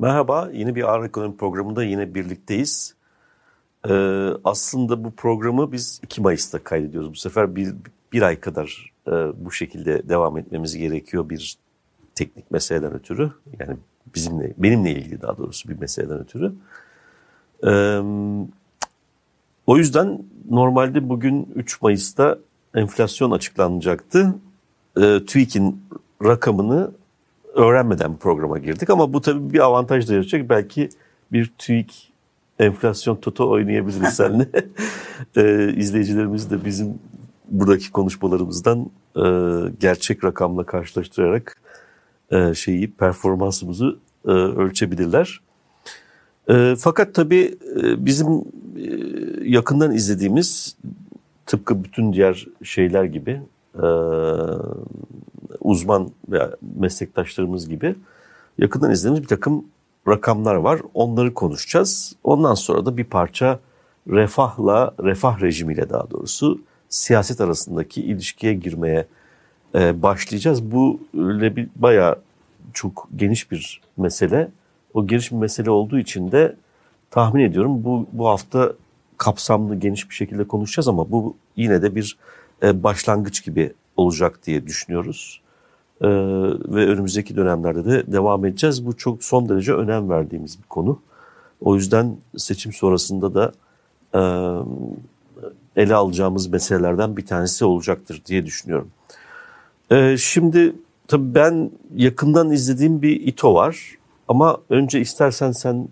Merhaba, yeni bir Ağır Ekonomi programında yine birlikteyiz. Ee, aslında bu programı biz 2 Mayıs'ta kaydediyoruz. Bu sefer bir, bir ay kadar e, bu şekilde devam etmemiz gerekiyor bir teknik meseleden ötürü. Yani bizimle, benimle ilgili daha doğrusu bir meseleden ötürü. Ee, o yüzden normalde bugün 3 Mayıs'ta enflasyon açıklanacaktı. Ee, TÜİK'in rakamını öğrenmeden bu programa girdik ama bu tabii bir avantaj da yaratacak. Belki bir TÜİK enflasyon toto oynayabiliriz seninle. ee, izleyicilerimiz de bizim buradaki konuşmalarımızdan e, gerçek rakamla karşılaştırarak e, şeyi performansımızı e, ölçebilirler. E, fakat tabii e, bizim e, yakından izlediğimiz tıpkı bütün diğer şeyler gibi e, uzman veya meslektaşlarımız gibi yakından izlediğimiz bir takım rakamlar var. Onları konuşacağız. Ondan sonra da bir parça refahla, refah rejimiyle daha doğrusu siyaset arasındaki ilişkiye girmeye e, başlayacağız. Bu öyle bir bayağı çok geniş bir mesele. O geniş bir mesele olduğu için de tahmin ediyorum bu bu hafta kapsamlı geniş bir şekilde konuşacağız ama bu yine de bir e, başlangıç gibi olacak diye düşünüyoruz. E, ve önümüzdeki dönemlerde de devam edeceğiz. Bu çok son derece önem verdiğimiz bir konu. O yüzden seçim sonrasında da e, ele alacağımız meselelerden bir tanesi olacaktır diye düşünüyorum. E, şimdi tabii ben yakından izlediğim bir İTO var. Ama önce istersen sen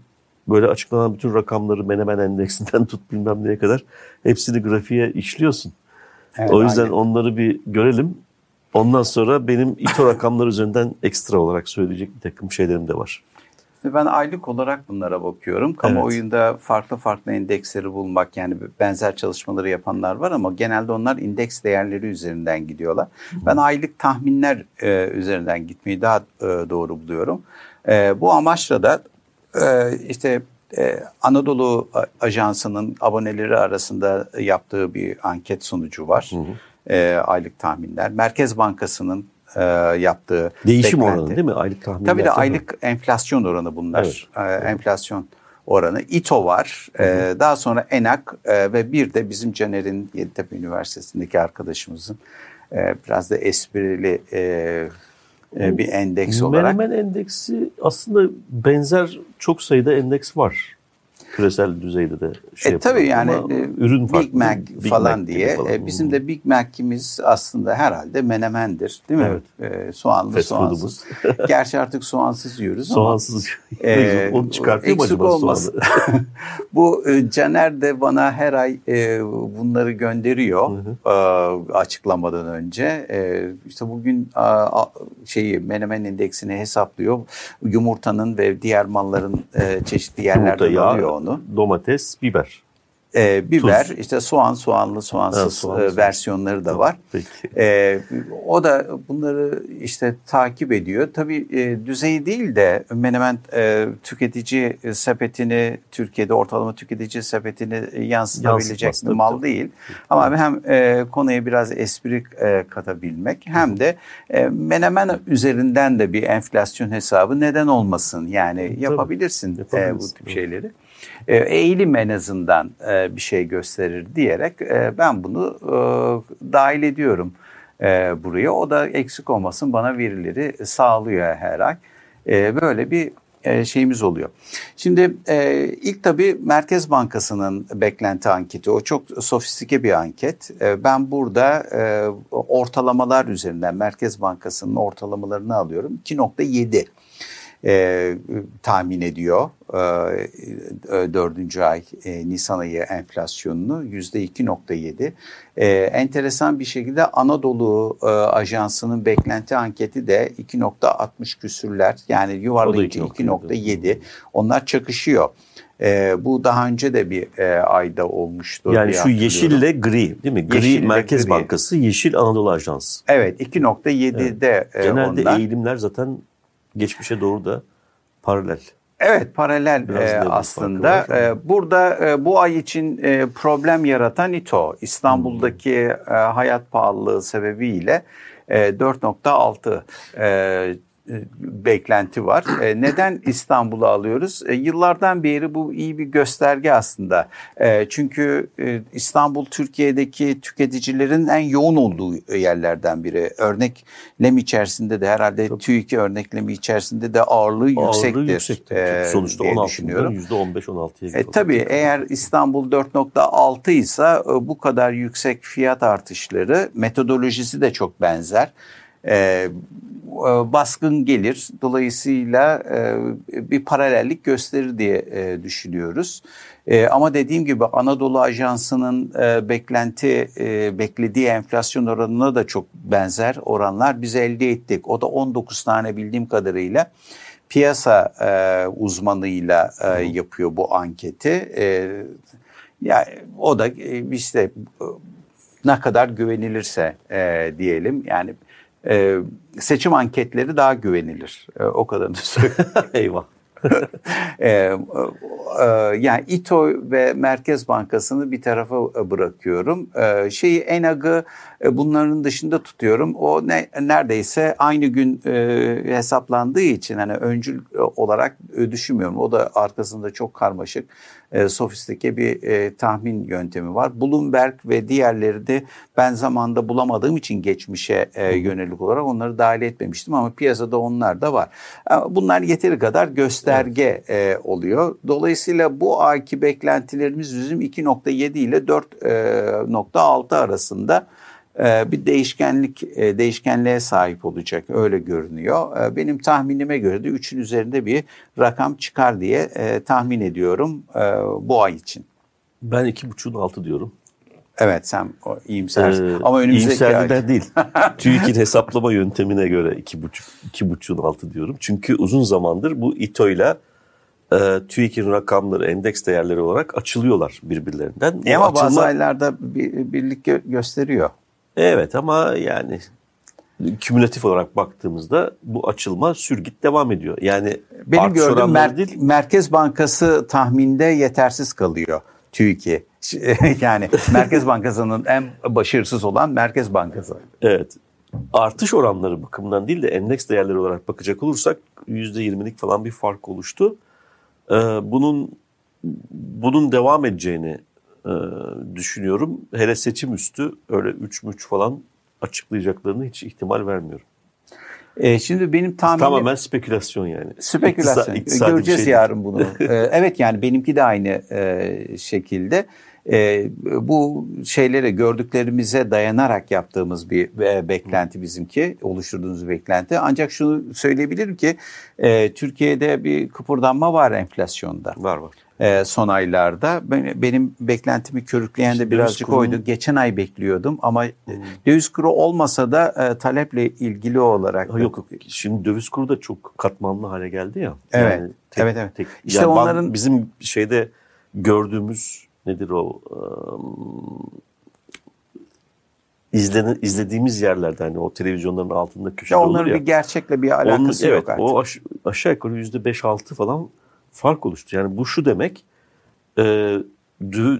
böyle açıklanan bütün rakamları Menemen Endeksinden tut bilmem neye kadar hepsini grafiğe işliyorsun. Evet, o yüzden aynen. onları bir görelim. Ondan sonra benim İTO rakamları üzerinden ekstra olarak söyleyecek bir takım şeylerim de var. Ben aylık olarak bunlara bakıyorum. Kamuoyunda evet. farklı farklı endeksleri bulmak yani benzer çalışmaları yapanlar var ama genelde onlar indeks değerleri üzerinden gidiyorlar. Hı. Ben aylık tahminler e, üzerinden gitmeyi daha e, doğru buluyorum. E, bu amaçla da e, işte e, Anadolu Ajansı'nın aboneleri arasında yaptığı bir anket sonucu var. Hı hı. E, aylık tahminler. Merkez Bankası'nın e, yaptığı değişim beklenti. oranı değil mi? Aylık tahminler. Tabii de aylık mı? enflasyon oranı bunlar. Evet. E, enflasyon oranı. İTO var. Hı hı. E, daha sonra ENAK e, ve bir de bizim Caner'in Yeditepe Üniversitesi'ndeki arkadaşımızın e, biraz da esprili e, e, bir endeks olarak. Menemen endeksi aslında benzer çok sayıda endeks var küresel düzeyde de şey e, tabii yani e, ürün farklı, Big Mac Big falan Mac diye falan. E, bizim de Big Mac'imiz aslında herhalde menemendir değil mi? Evet. E, soğanlı Fast soğansız. Gerçi artık soğansız yiyoruz soğansız. ama. E, Onu çıkartıyor mu acaba olmaz. Bu Caner de bana her ay e, bunları gönderiyor hı hı. E, açıklamadan önce. E, işte bugün a, şeyi menemen indeksini hesaplıyor. Yumurtanın ve diğer malların e, çeşitli yerlerden alıyor onu onu. Domates, biber. Ee, biber, Tuz. işte soğan, soğanlı, soğansız evet, soğan, e, versiyonları da var. Peki. Ee, o da bunları işte takip ediyor. Tabii e, düzeyi değil de Menemen e, tüketici sepetini, Türkiye'de ortalama tüketici sepetini yansıtabilecek bir mal değil. Ama hem e, konuya biraz espri e, katabilmek hem de e, Menemen üzerinden de bir enflasyon hesabı neden olmasın? Yani yapabilirsin e, bu tip şeyleri. E, eğilim en azından e, bir şey gösterir diyerek e, ben bunu dahil ediyorum buraya. O da eksik olmasın bana verileri sağlıyor her ay. Böyle bir şeyimiz oluyor. Şimdi ilk tabii Merkez Bankası'nın beklenti anketi. O çok sofistike bir anket. ben burada ortalamalar üzerinden Merkez Bankası'nın ortalamalarını alıyorum. 2.7 e, tahmin ediyor e, e, dördüncü ay e, Nisan ayı enflasyonunu yüzde 2.7. E, enteresan bir şekilde Anadolu e, Ajansı'nın beklenti anketi de 2.60 küsürler yani yuvarlayıcı 2.7 onlar çakışıyor. E, bu daha önce de bir e, ayda olmuştu. Yani şu yeşille gri değil mi? Gri yeşille Merkez gri. Bankası, yeşil Anadolu Ajansı. Evet 2.7'de evet. Genelde onlar. eğilimler zaten geçmişe doğru da paralel. Evet paralel e, aslında. E, burada e, bu ay için e, problem yaratan İTO İstanbul'daki hmm. e, hayat pahalılığı sebebiyle e, 4.6 e, beklenti var. E, neden İstanbul'u alıyoruz? E, yıllardan beri bu iyi bir gösterge aslında. E, çünkü e, İstanbul Türkiye'deki tüketicilerin en yoğun olduğu yerlerden biri. Örneklem içerisinde de herhalde Tabii. TÜİK örneklemi içerisinde de ağırlığı, yüksektir. yüksektir. E, Sonuçta 16'dan %15-16'ya e, Tabii eğer İstanbul 4.6 ise e, bu kadar yüksek fiyat artışları metodolojisi de çok benzer. E, e, baskın gelir. Dolayısıyla e, bir paralellik gösterir diye e, düşünüyoruz. Ama dediğim gibi Anadolu Ajansı'nın beklenti beklediği enflasyon oranına da çok benzer oranlar biz elde ettik. O da 19 tane bildiğim kadarıyla piyasa uzmanıyla yapıyor bu anketi. Yani o da işte ne kadar güvenilirse diyelim yani e, seçim anketleri daha güvenilir. E, o kadarını söyleyeyim. Eyvah. e, e, yani İTO ve Merkez Bankası'nı bir tarafa bırakıyorum. E, şeyi ENAG'ı e, bunların dışında tutuyorum. O ne, neredeyse aynı gün e, hesaplandığı için hani öncül olarak e, düşünmüyorum. O da arkasında çok karmaşık e, sofistike bir e, tahmin yöntemi var. Bloomberg ve diğerleri de ben zamanda bulamadığım için geçmişe e, yönelik olarak onları dahil etmemiştim ama piyasada onlar da var. E, bunlar yeteri kadar gösterge evet. e, oluyor. Dolayısıyla bu ayki beklentilerimiz bizim 2.7 ile 4.6 e, arasında bir değişkenlik e, değişkenliğe sahip olacak öyle görünüyor. E, benim tahminime göre de 3'ün üzerinde bir rakam çıkar diye tahmin ediyorum bu ay için. Ben 2.5'un altı diyorum. Evet sen o iyimsersin. Ee, Ama önümüzdeki ay... de değil. TÜİK'in hesaplama yöntemine göre 2.5 2.5'un altı diyorum. Çünkü uzun zamandır bu İTO ile e, TÜİK'in rakamları, endeks değerleri olarak açılıyorlar birbirlerinden. E ama açılma... bazı aylarda bir, birlik gösteriyor. Evet ama yani kümülatif olarak baktığımızda bu açılma sürgit devam ediyor. Yani benim gördüğüm mer- değil. Merkez Bankası tahminde yetersiz kalıyor TÜİK'i. yani Merkez Bankası'nın en başarısız olan Merkez Bankası. Evet. Artış oranları bakımından değil de endeks değerleri olarak bakacak olursak %20'lik falan bir fark oluştu. Ee, bunun bunun devam edeceğini e, düşünüyorum. Hele seçim üstü öyle 3 müç falan açıklayacaklarını hiç ihtimal vermiyorum. E, şimdi benim tahminim... Tamamen spekülasyon yani. Spekülasyon. İktisadi, Göreceğiz şey yarın bunu. e, evet yani benimki de aynı e, şekilde. E, bu şeylere gördüklerimize dayanarak yaptığımız bir e, beklenti bizimki, oluşturduğumuz beklenti. Ancak şunu söyleyebilirim ki e, Türkiye'de bir kıpırdanma var enflasyonda. Var var e, son aylarda. Benim beklentimi körükleyen işte de birazcık kuru... oydu. Geçen ay bekliyordum ama hmm. döviz kuru olmasa da e, taleple ilgili olarak. Ha, yok şimdi döviz kuru da çok katmanlı hale geldi ya. Evet. Yani tek, evet evet. Tek, işte yani onların bizim şeyde gördüğümüz nedir o um, izlenen, izlediğimiz yerlerde hani o televizyonların altında köşede ya olur ya. Onların bir gerçekle bir alakası Onun, yok evet, O aş, aşağı yukarı yüzde beş altı falan fark oluştu. Yani bu şu demek e,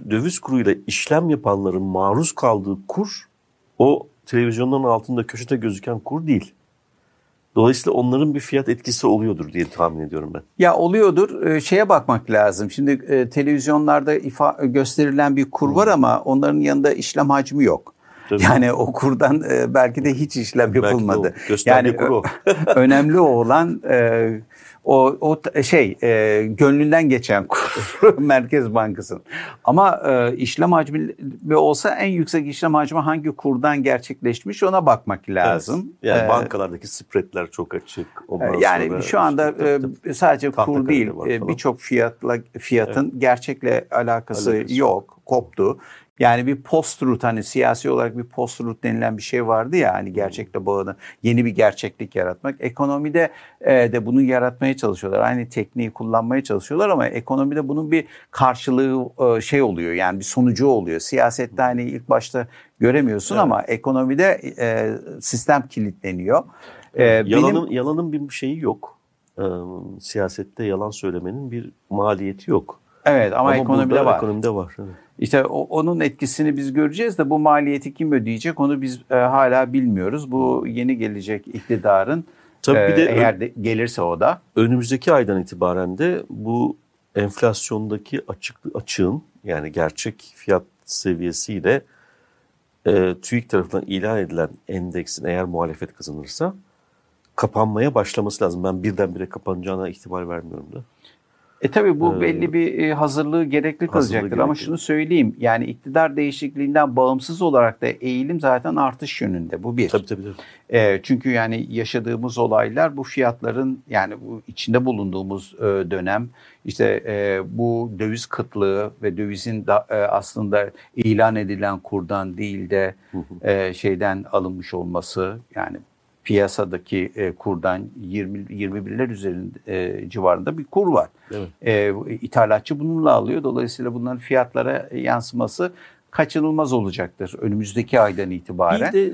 döviz kuruyla işlem yapanların maruz kaldığı kur o televizyonların altında köşede gözüken kur değil. Dolayısıyla onların bir fiyat etkisi oluyordur diye tahmin ediyorum ben. Ya oluyordur. E, şeye bakmak lazım. Şimdi e, televizyonlarda ifa gösterilen bir kur var ama onların yanında işlem hacmi yok. Tabii. Yani o kurdan e, belki de hiç işlem yapılmadı. yani kur o. önemli olan o, o şey e, gönlünden geçen kur Merkez Bankası'nın. Ama e, işlem hacmi olsa en yüksek işlem hacmi hangi kurdan gerçekleşmiş ona bakmak lazım. Evet. Yani ee, bankalardaki spreadler çok açık. Ondan yani sonra şu anda e, sadece kur değil e, birçok fiyatla fiyatın evet. gerçekle alakası, alakası yok, koptu. Yani bir post-truth hani siyasi olarak bir post-truth denilen bir şey vardı ya hani gerçekle bağını yeni bir gerçeklik yaratmak. Ekonomide e, de bunu yaratmaya çalışıyorlar. Aynı tekniği kullanmaya çalışıyorlar ama ekonomide bunun bir karşılığı e, şey oluyor yani bir sonucu oluyor. Siyasette hani ilk başta göremiyorsun evet. ama ekonomide e, sistem kilitleniyor. E, yalanın, benim, yalanın bir şeyi yok. E, siyasette yalan söylemenin bir maliyeti yok. Evet ama, ama ekonomide var. Ekonomide var. Evet. İşte o, onun etkisini biz göreceğiz de bu maliyeti kim ödeyecek onu biz e, hala bilmiyoruz. Bu yeni gelecek iktidarın Tabii bir de eğer de gelirse o da. Önümüzdeki aydan itibaren de bu enflasyondaki açık açığın yani gerçek fiyat seviyesiyle e, TÜİK tarafından ilan edilen endeksin eğer muhalefet kazanırsa kapanmaya başlaması lazım. Ben birdenbire kapanacağına ihtimal vermiyorum da. E tabi bu ee, belli bir e, hazırlığı gerekli kalacaktır ama şunu söyleyeyim yani iktidar değişikliğinden bağımsız olarak da eğilim zaten artış yönünde bu bir. Tabii tabii. tabii. E, çünkü yani yaşadığımız olaylar bu fiyatların yani bu içinde bulunduğumuz e, dönem işte e, bu döviz kıtlığı ve dövizin da, e, aslında ilan edilen kurdan değil de e, şeyden alınmış olması yani piyasadaki e, kurdan 20 21'ler üzerinde e, civarında bir kur var. Evet. E, ithalatçı bununla alıyor. Dolayısıyla bunların fiyatlara yansıması kaçınılmaz olacaktır önümüzdeki aydan itibaren. Bir de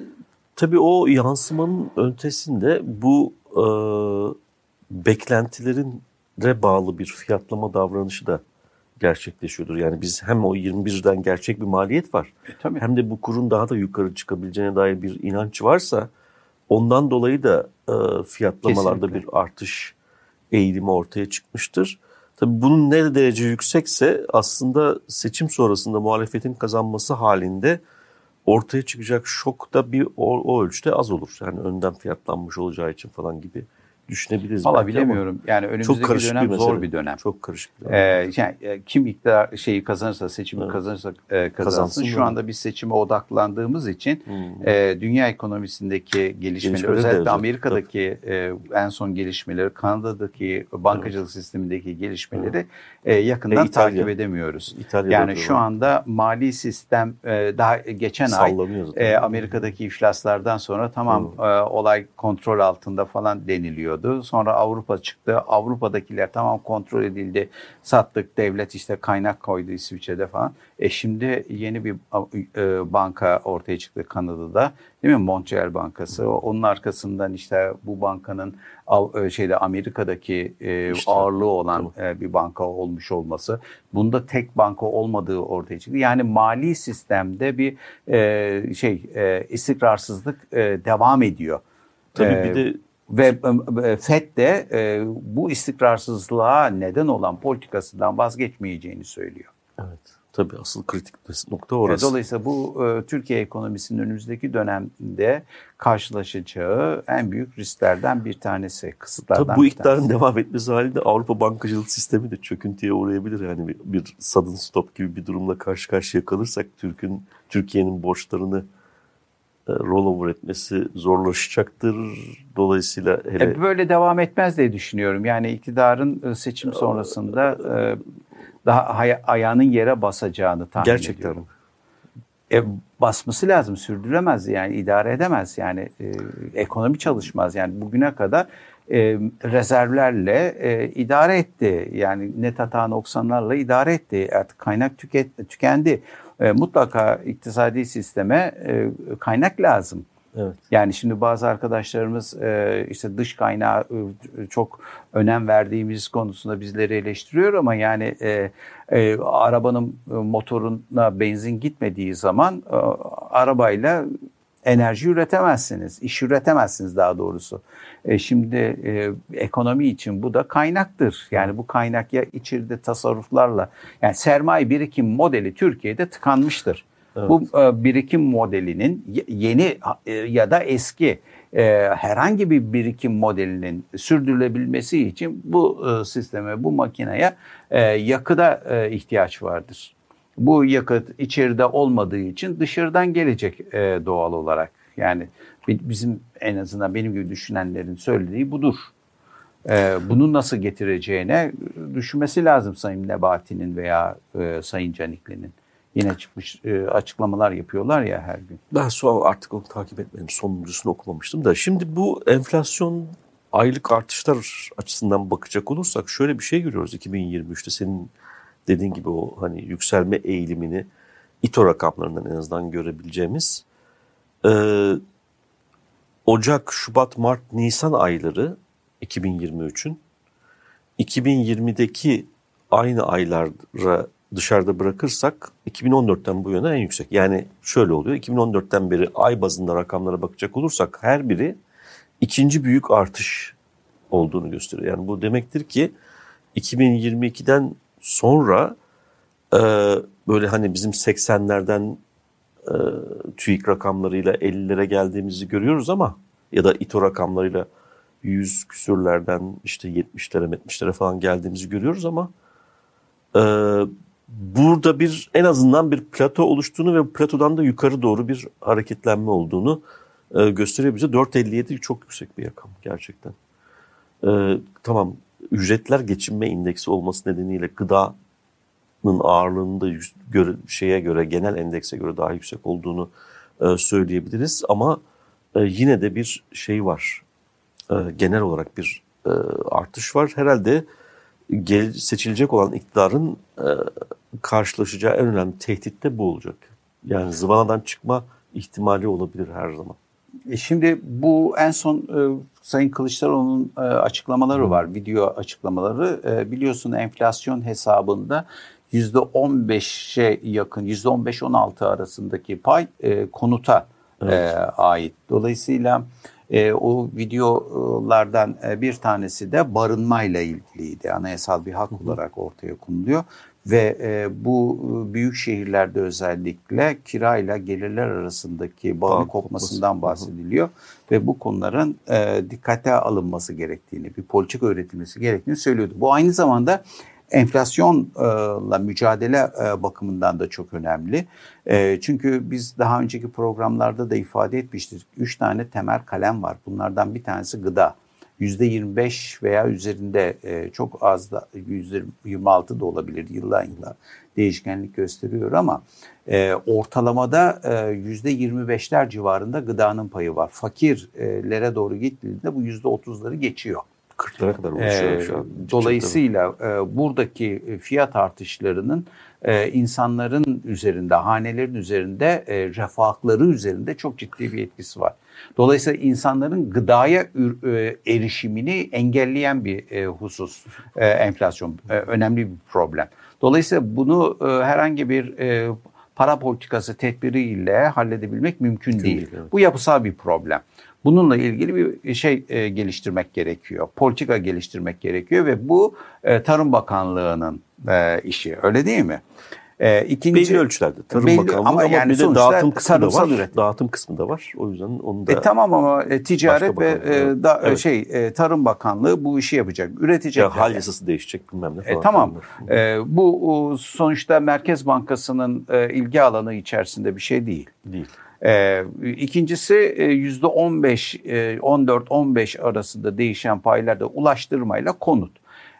tabii o yansımanın ötesinde bu e, beklentilerin bağlı bir fiyatlama davranışı da gerçekleşiyordur. Yani biz hem o 21'den gerçek bir maliyet var. E, tabii. Hem de bu kurun daha da yukarı çıkabileceğine dair bir inanç varsa Ondan dolayı da e, fiyatlamalarda Kesinlikle. bir artış eğilimi ortaya çıkmıştır. Tabii bunun ne derece yüksekse aslında seçim sonrasında muhalefetin kazanması halinde ortaya çıkacak şok da bir o, o ölçüde az olur. Yani önden fiyatlanmış olacağı için falan gibi düşünebiliriz. Valla bilemiyorum. Yani önümüzdeki dönem bir zor bir dönem. Çok karışık bir dönem. Ee, yani, e, kim iktidar şeyi kazanırsa, seçimi evet. kazanırsa e, kazansın. kazansın. Şu anda biz seçime odaklandığımız için hmm. e, dünya ekonomisindeki gelişmeleri, özellikle Amerika'daki e, en son gelişmeleri, Kanada'daki bankacılık evet. sistemindeki gelişmeleri e, yakından e, takip edemiyoruz. İtalya'da yani şu anda mali sistem e, daha geçen ay e, Amerika'daki iflaslardan sonra tamam e, olay kontrol altında falan deniliyor geliyordu. Sonra Avrupa çıktı. Avrupa'dakiler tamam kontrol edildi. Sattık. Devlet işte kaynak koydu İsviçre'de falan. E şimdi yeni bir e, banka ortaya çıktı Kanada'da. Değil mi? Montreal Bankası. Onun arkasından işte bu bankanın e, şeyde Amerika'daki e, işte, ağırlığı olan tamam. bir banka olmuş olması. Bunda tek banka olmadığı ortaya çıktı. Yani mali sistemde bir şey istikrarsızlık devam ediyor. Tabii bir de ve e, FED de e, bu istikrarsızlığa neden olan politikasından vazgeçmeyeceğini söylüyor. Evet. Tabii asıl kritik nokta orası. Dolayısıyla bu e, Türkiye ekonomisinin önümüzdeki dönemde karşılaşacağı en büyük risklerden bir tanesi, kısıtlardan Tabii bu iktidarın devam etmesi halinde Avrupa bankacılık sistemi de çöküntüye uğrayabilir. Yani bir, bir sudden stop gibi bir durumla karşı karşıya kalırsak Türk'ün Türkiye'nin borçlarını e, rollover etmesi zorlaşacaktır. Dolayısıyla hele... E böyle devam etmez diye düşünüyorum. Yani iktidarın e, seçim sonrasında daha ayağının yere basacağını tahmin Gerçekten. ediyorum. E, basması lazım, sürdüremez yani idare edemez yani e, ekonomi çalışmaz yani bugüne kadar e, rezervlerle e, idare etti yani net hata noksanlarla idare etti artık kaynak tüket, tükendi e, mutlaka iktisadi sisteme e, kaynak lazım. Evet. Yani şimdi bazı arkadaşlarımız e, işte dış kaynağı e, çok önem verdiğimiz konusunda bizleri eleştiriyor ama yani e, arabanın motoruna benzin gitmediği zaman arabayla enerji üretemezsiniz, iş üretemezsiniz daha doğrusu. E, şimdi e, ekonomi için bu da kaynaktır. Yani bu kaynak ya içeride tasarruflarla, yani sermaye birikim modeli Türkiye'de tıkanmıştır. Evet. Bu e, birikim modelinin yeni e, ya da eski e, herhangi bir birikim modelinin sürdürülebilmesi için bu sisteme, bu makineye yakıda ihtiyaç vardır. Bu yakıt içeride olmadığı için dışarıdan gelecek doğal olarak. Yani bizim en azından benim gibi düşünenlerin söylediği budur. Bunu nasıl getireceğine düşünmesi lazım Sayın Nebati'nin veya Sayın Canikli'nin. Yine çıkmış e, açıklamalar yapıyorlar ya her gün. Ben son artık onu takip etmedim. Sonuncusunu okumamıştım da. Şimdi bu enflasyon aylık artışlar açısından bakacak olursak şöyle bir şey görüyoruz 2023'te senin dediğin gibi o hani yükselme eğilimini İTO rakamlarından en azından görebileceğimiz e, Ocak, Şubat, Mart, Nisan ayları 2023'ün 2020'deki aynı aylara dışarıda bırakırsak 2014'ten bu yana en yüksek. Yani şöyle oluyor 2014'ten beri ay bazında rakamlara bakacak olursak her biri ikinci büyük artış olduğunu gösteriyor. Yani bu demektir ki 2022'den sonra e, böyle hani bizim 80'lerden e, TÜİK rakamlarıyla 50'lere geldiğimizi görüyoruz ama ya da İTO rakamlarıyla 100 küsürlerden işte 70'lere 70'lere falan geldiğimizi görüyoruz ama e, burada bir en azından bir plato oluştuğunu ve platodan da yukarı doğru bir hareketlenme olduğunu e, gösteriyor bize. 4.57 çok yüksek bir rakam gerçekten. E, tamam ücretler geçinme indeksi olması nedeniyle gıdanın ağırlığının da göre, şeye göre genel endekse göre daha yüksek olduğunu e, söyleyebiliriz ama e, yine de bir şey var. E, genel olarak bir e, artış var. Herhalde gel, seçilecek olan iktidarın e, karşılaşacağı en önemli tehdit de bu olacak. Yani zıvanadan çıkma ihtimali olabilir her zaman. E şimdi bu en son e, Sayın Kılıçdaroğlu'nun e, açıklamaları var, video açıklamaları. E, biliyorsun enflasyon hesabında %15'e yakın, %15-16 arasındaki pay e, konuta evet. e, ait. Dolayısıyla e, o videolardan e, bir tanesi de barınmayla ilgiliydi. Anayasal bir hak olarak ortaya konuluyor. Ve e, bu e, büyük şehirlerde özellikle kirayla gelirler arasındaki bağın kopmasından bahsediliyor. Ve bu konuların e, dikkate alınması gerektiğini, bir politika öğretilmesi gerektiğini söylüyordu. Bu aynı zamanda enflasyonla mücadele e, bakımından da çok önemli. E, çünkü biz daha önceki programlarda da ifade etmiştik. Üç tane temel kalem var. Bunlardan bir tanesi gıda. %25 veya üzerinde e, çok az da %26 da olabilir yıldan yıla değişkenlik gösteriyor ama ortalamada %25'ler civarında gıdanın payı var. Fakirlere doğru gittiğinde bu %30'ları geçiyor. 40'lara kadar ulaşıyor ee, şu an. Dolayısıyla e, buradaki fiyat artışlarının e, insanların üzerinde, hanelerin üzerinde, e, refahları üzerinde çok ciddi bir etkisi var. Dolayısıyla insanların gıdaya e, erişimini engelleyen bir e, husus e, enflasyon. Önemli bir problem. Dolayısıyla bunu herhangi bir para politikası tedbiriyle halledebilmek mümkün, mümkün değil. değil evet. Bu yapısal bir problem. Bununla ilgili bir şey e, geliştirmek gerekiyor. Politika geliştirmek gerekiyor ve bu e, Tarım Bakanlığı'nın e, işi. Öyle değil mi? E, ikinci, belli ölçülerde Tarım belli, Bakanlığı ama, ama yani bir de dağıtım kısmı da var. Üretim. Dağıtım kısmı da var. O yüzden onu da e, Tamam ama e, ticaret ve e, da, evet. şey e, Tarım Bakanlığı bu işi yapacak. Üretecek. Ya hal yasası değişecek bilmem ne falan. E, tamam. E, bu sonuçta Merkez Bankası'nın e, ilgi alanı içerisinde bir şey değil. Değil. Ee, ikincisi yüzde 15, 14-15 arasında değişen paylarda ulaştırmayla konut.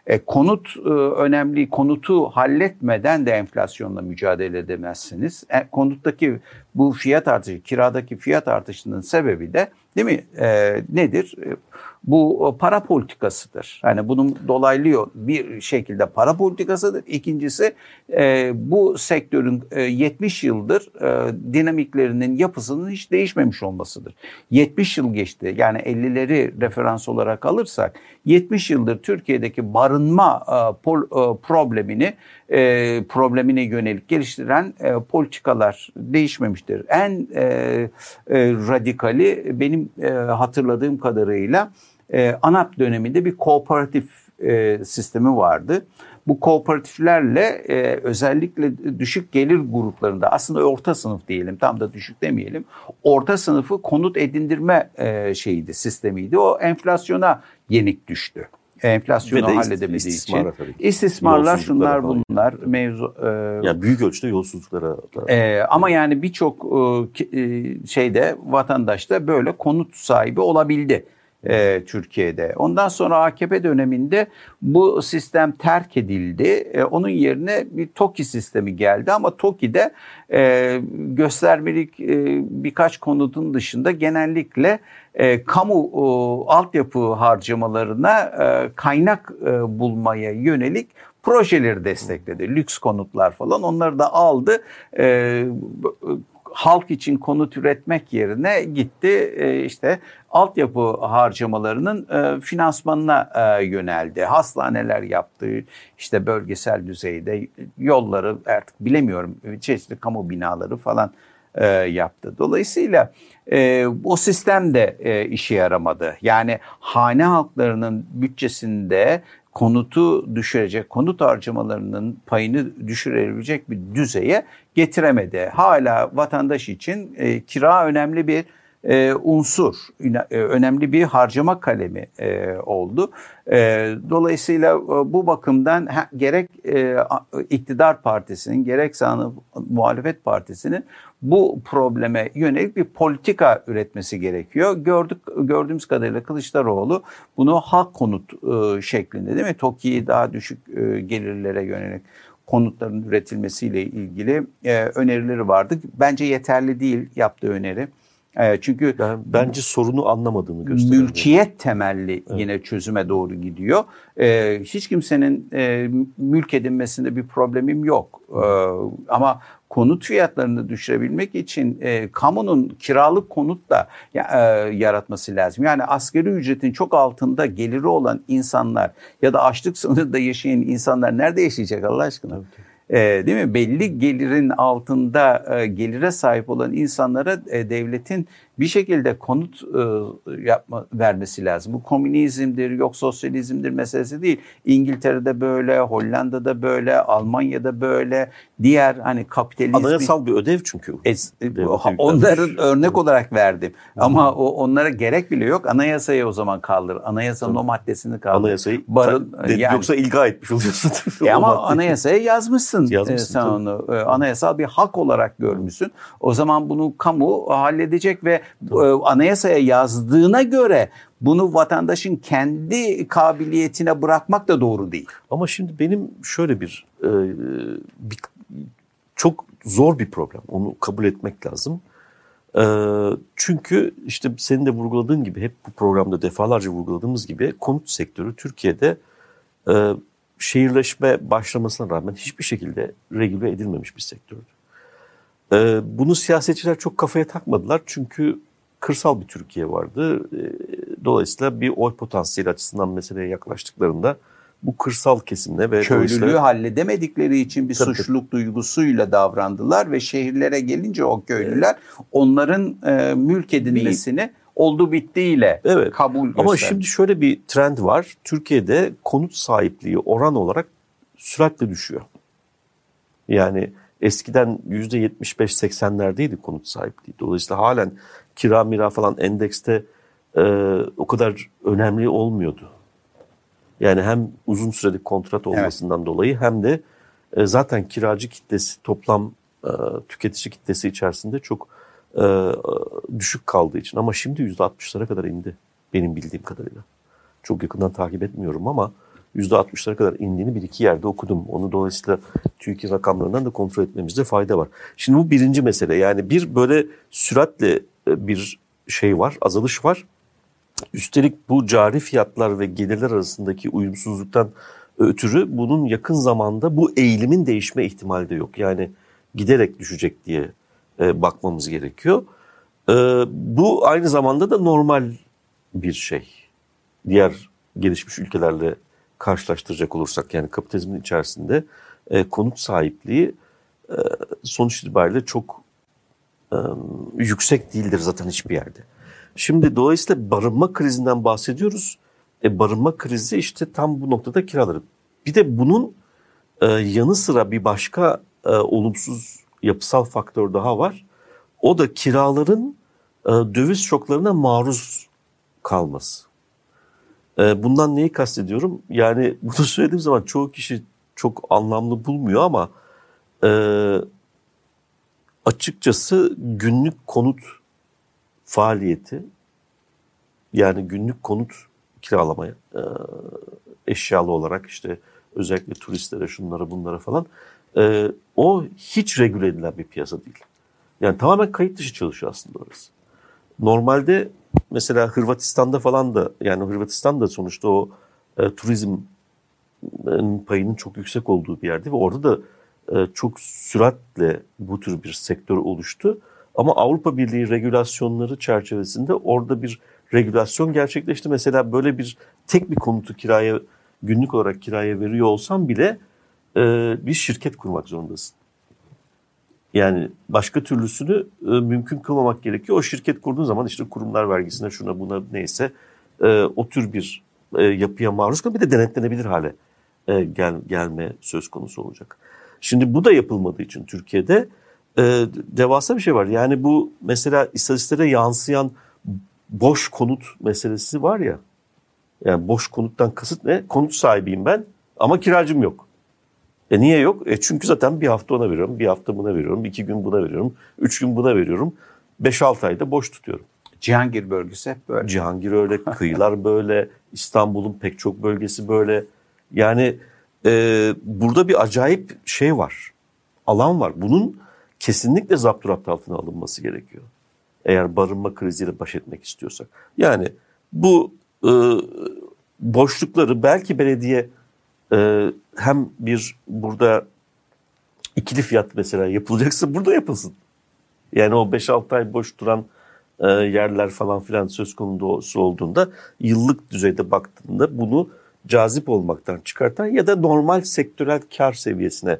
E, konut e, önemli. Konutu halletmeden de enflasyonla mücadele edemezsiniz. E, konuttaki bu fiyat artışı, kiradaki fiyat artışının sebebi de değil mi? E, nedir? E, bu para politikasıdır. Yani bunun dolaylıyor bir şekilde para politikasıdır. İkincisi e, bu sektörün e, 70 yıldır e, dinamiklerinin yapısının hiç değişmemiş olmasıdır. 70 yıl geçti. Yani 50'leri referans olarak alırsak 70 yıldır Türkiye'deki barınma e, pol, e, problemini e, problemine yönelik geliştiren e, politikalar değişmemiştir. En e, e, radikali benim e, hatırladığım kadarıyla e, ANAP döneminde bir kooperatif e, sistemi vardı. Bu kooperatiflerle e, özellikle düşük gelir gruplarında aslında orta sınıf diyelim tam da düşük demeyelim. Orta sınıfı konut edindirme e, şeyiydi sistemiydi. O enflasyona yenik düştü enflasyonu halledemediği istismara için. İstismarlar şunlar bunlar mevzu. E, ya büyük ölçüde yolsuzluklara. E, ama yani birçok e, e, şeyde vatandaşta böyle konut sahibi olabildi e, Türkiye'de. Ondan sonra AKP döneminde bu sistem terk edildi. E, onun yerine bir TOKİ sistemi geldi ama TOKİ'de e, göstermelik e, birkaç konutun dışında genellikle e, kamu e, altyapı harcamalarına e, kaynak e, bulmaya yönelik projeleri destekledi. Lüks konutlar falan onları da aldı. E, halk için konut üretmek yerine gitti e, işte altyapı harcamalarının e, finansmanına e, yöneldi. Hastaneler yaptı, işte bölgesel düzeyde yolları artık bilemiyorum çeşitli kamu binaları falan e, yaptı. Dolayısıyla o sistem de e, işe yaramadı. Yani hane halklarının bütçesinde konutu düşürecek, konut harcamalarının payını düşürebilecek bir düzeye getiremedi. Hala vatandaş için e, kira önemli bir e, unsur, e, önemli bir harcama kalemi e, oldu. E, dolayısıyla e, bu bakımdan ha, gerek e, iktidar partisinin gerekse muhalefet partisinin bu probleme yönelik bir politika üretmesi gerekiyor. Gördük gördüğümüz kadarıyla Kılıçdaroğlu bunu halk konut e, şeklinde değil mi? TOKİ'yi daha düşük e, gelirlere yönelik konutların üretilmesiyle ilgili e, önerileri vardı. Bence yeterli değil yaptığı öneri. Evet, çünkü ben, bence sorunu anlamadığını gösteriyor. Mülkiyet temelli evet. yine çözüme doğru gidiyor. Ee, hiç kimsenin e, mülk edinmesinde bir problemim yok. Ee, ama konut fiyatlarını düşürebilmek için e, kamunun kiralık konut da e, yaratması lazım. Yani asgari ücretin çok altında geliri olan insanlar ya da açlık sınırında yaşayan insanlar nerede yaşayacak Allah aşkına? Evet e, değil mi? Belli gelirin altında e, gelire sahip olan insanlara e, devletin bir şekilde konut e, yapma vermesi lazım. Bu komünizmdir, yok sosyalizmdir meselesi değil. İngiltere'de böyle, Hollanda'da böyle, Almanya'da böyle, diğer hani kapitalizm anayasal bir ödev çünkü. E, onların örnek olarak verdim. Ama o onlara gerek bile yok. Anayasayı o zaman kaldır. Anayasanın o maddesini kaldır. Anayasayı Barın, de, yani, yoksa ilga etmiş oluyorsun. E ama anayasaya yazmışsın. E, yazmışsın sen tabii. onu. E, anayasal bir hak olarak görmüşsün. O zaman bunu kamu halledecek ve anayasaya yazdığına göre bunu vatandaşın kendi kabiliyetine bırakmak da doğru değil. Ama şimdi benim şöyle bir, e, bir çok zor bir problem. Onu kabul etmek lazım. E, çünkü işte senin de vurguladığın gibi hep bu programda defalarca vurguladığımız gibi konut sektörü Türkiye'de e, şehirleşme başlamasına rağmen hiçbir şekilde regüle edilmemiş bir sektördü. E, bunu siyasetçiler çok kafaya takmadılar çünkü kırsal bir Türkiye vardı. Ee, dolayısıyla bir oy potansiyeli açısından meseleye yaklaştıklarında bu kırsal kesimle ve köylülüğü halledemedikleri için bir tabii, suçluluk duygusuyla davrandılar ve şehirlere gelince o köylüler onların e, mülk edilmesini bir, oldu bittiyle evet. kabul gösterdi. Ama şimdi şöyle bir trend var. Türkiye'de konut sahipliği oran olarak süratle düşüyor. Yani eskiden %75-80'lerdeydi konut sahipliği. Dolayısıyla halen kira mira falan endekste e, o kadar önemli olmuyordu. Yani hem uzun süreli kontrat olmasından evet. dolayı hem de e, zaten kiracı kitlesi toplam e, tüketici kitlesi içerisinde çok e, düşük kaldığı için. Ama şimdi %60'lara kadar indi benim bildiğim kadarıyla. Çok yakından takip etmiyorum ama %60'lara kadar indiğini bir iki yerde okudum. Onu dolayısıyla TÜİK'in rakamlarından da kontrol etmemizde fayda var. Şimdi bu birinci mesele. Yani bir böyle süratle e, bir şey var, azalış var. Üstelik bu cari fiyatlar ve gelirler arasındaki uyumsuzluktan ötürü bunun yakın zamanda bu eğilimin değişme ihtimali de yok. Yani giderek düşecek diye e, bakmamız gerekiyor. E, bu aynı zamanda da normal bir şey. Diğer gelişmiş ülkelerle karşılaştıracak olursak yani kapitalizmin içerisinde e, konut sahipliği e, sonuç itibariyle çok e, yüksek değildir zaten hiçbir yerde. Şimdi dolayısıyla barınma krizinden bahsediyoruz. E, barınma krizi işte tam bu noktada kiraları. Bir de bunun e, yanı sıra bir başka e, olumsuz yapısal faktör daha var. O da kiraların e, döviz şoklarına maruz kalması. E, bundan neyi kastediyorum? Yani bunu söylediğim zaman çoğu kişi çok anlamlı bulmuyor ama e, açıkçası günlük konut faaliyeti yani günlük konut kiralamaya e, eşyalı olarak işte özellikle turistlere şunlara bunlara falan e, o hiç regüle edilen bir piyasa değil. Yani tamamen kayıt dışı çalışıyor aslında orası. Normalde mesela Hırvatistan'da falan da yani Hırvatistan da sonuçta o e, turizm payının çok yüksek olduğu bir yerde ve orada da e, çok süratle bu tür bir sektör oluştu. Ama Avrupa Birliği regülasyonları çerçevesinde orada bir regülasyon gerçekleşti. Mesela böyle bir tek bir konutu kiraya günlük olarak kiraya veriyor olsan bile e, bir şirket kurmak zorundasın. Yani başka türlüsünü e, mümkün kılmamak gerekiyor. O şirket kurduğun zaman işte kurumlar vergisine şuna buna neyse e, o tür bir e, yapıya maruz kalır. Bir de denetlenebilir hale gel, gelme söz konusu olacak. Şimdi bu da yapılmadığı için Türkiye'de devasa bir şey var. Yani bu mesela istatistiklere yansıyan boş konut meselesi var ya. Yani boş konuttan kasıt ne? Konut sahibiyim ben ama kiracım yok. E niye yok? E çünkü zaten bir hafta ona veriyorum, bir hafta buna veriyorum, iki gün buna veriyorum, üç gün buna veriyorum. Beş altı ayda boş tutuyorum. Cihangir bölgesi hep böyle. Cihangir öyle, kıyılar böyle, İstanbul'un pek çok bölgesi böyle. Yani e, burada bir acayip şey var, alan var. Bunun kesinlikle zapturapt altına alınması gerekiyor. Eğer barınma kriziyle baş etmek istiyorsak. Yani bu e, boşlukları belki belediye e, hem bir burada ikili fiyat mesela yapılacaksa burada yapılsın. Yani o 5-6 ay boş duran e, yerler falan filan söz konusu olduğunda yıllık düzeyde baktığında bunu cazip olmaktan çıkartan ya da normal sektörel kar seviyesine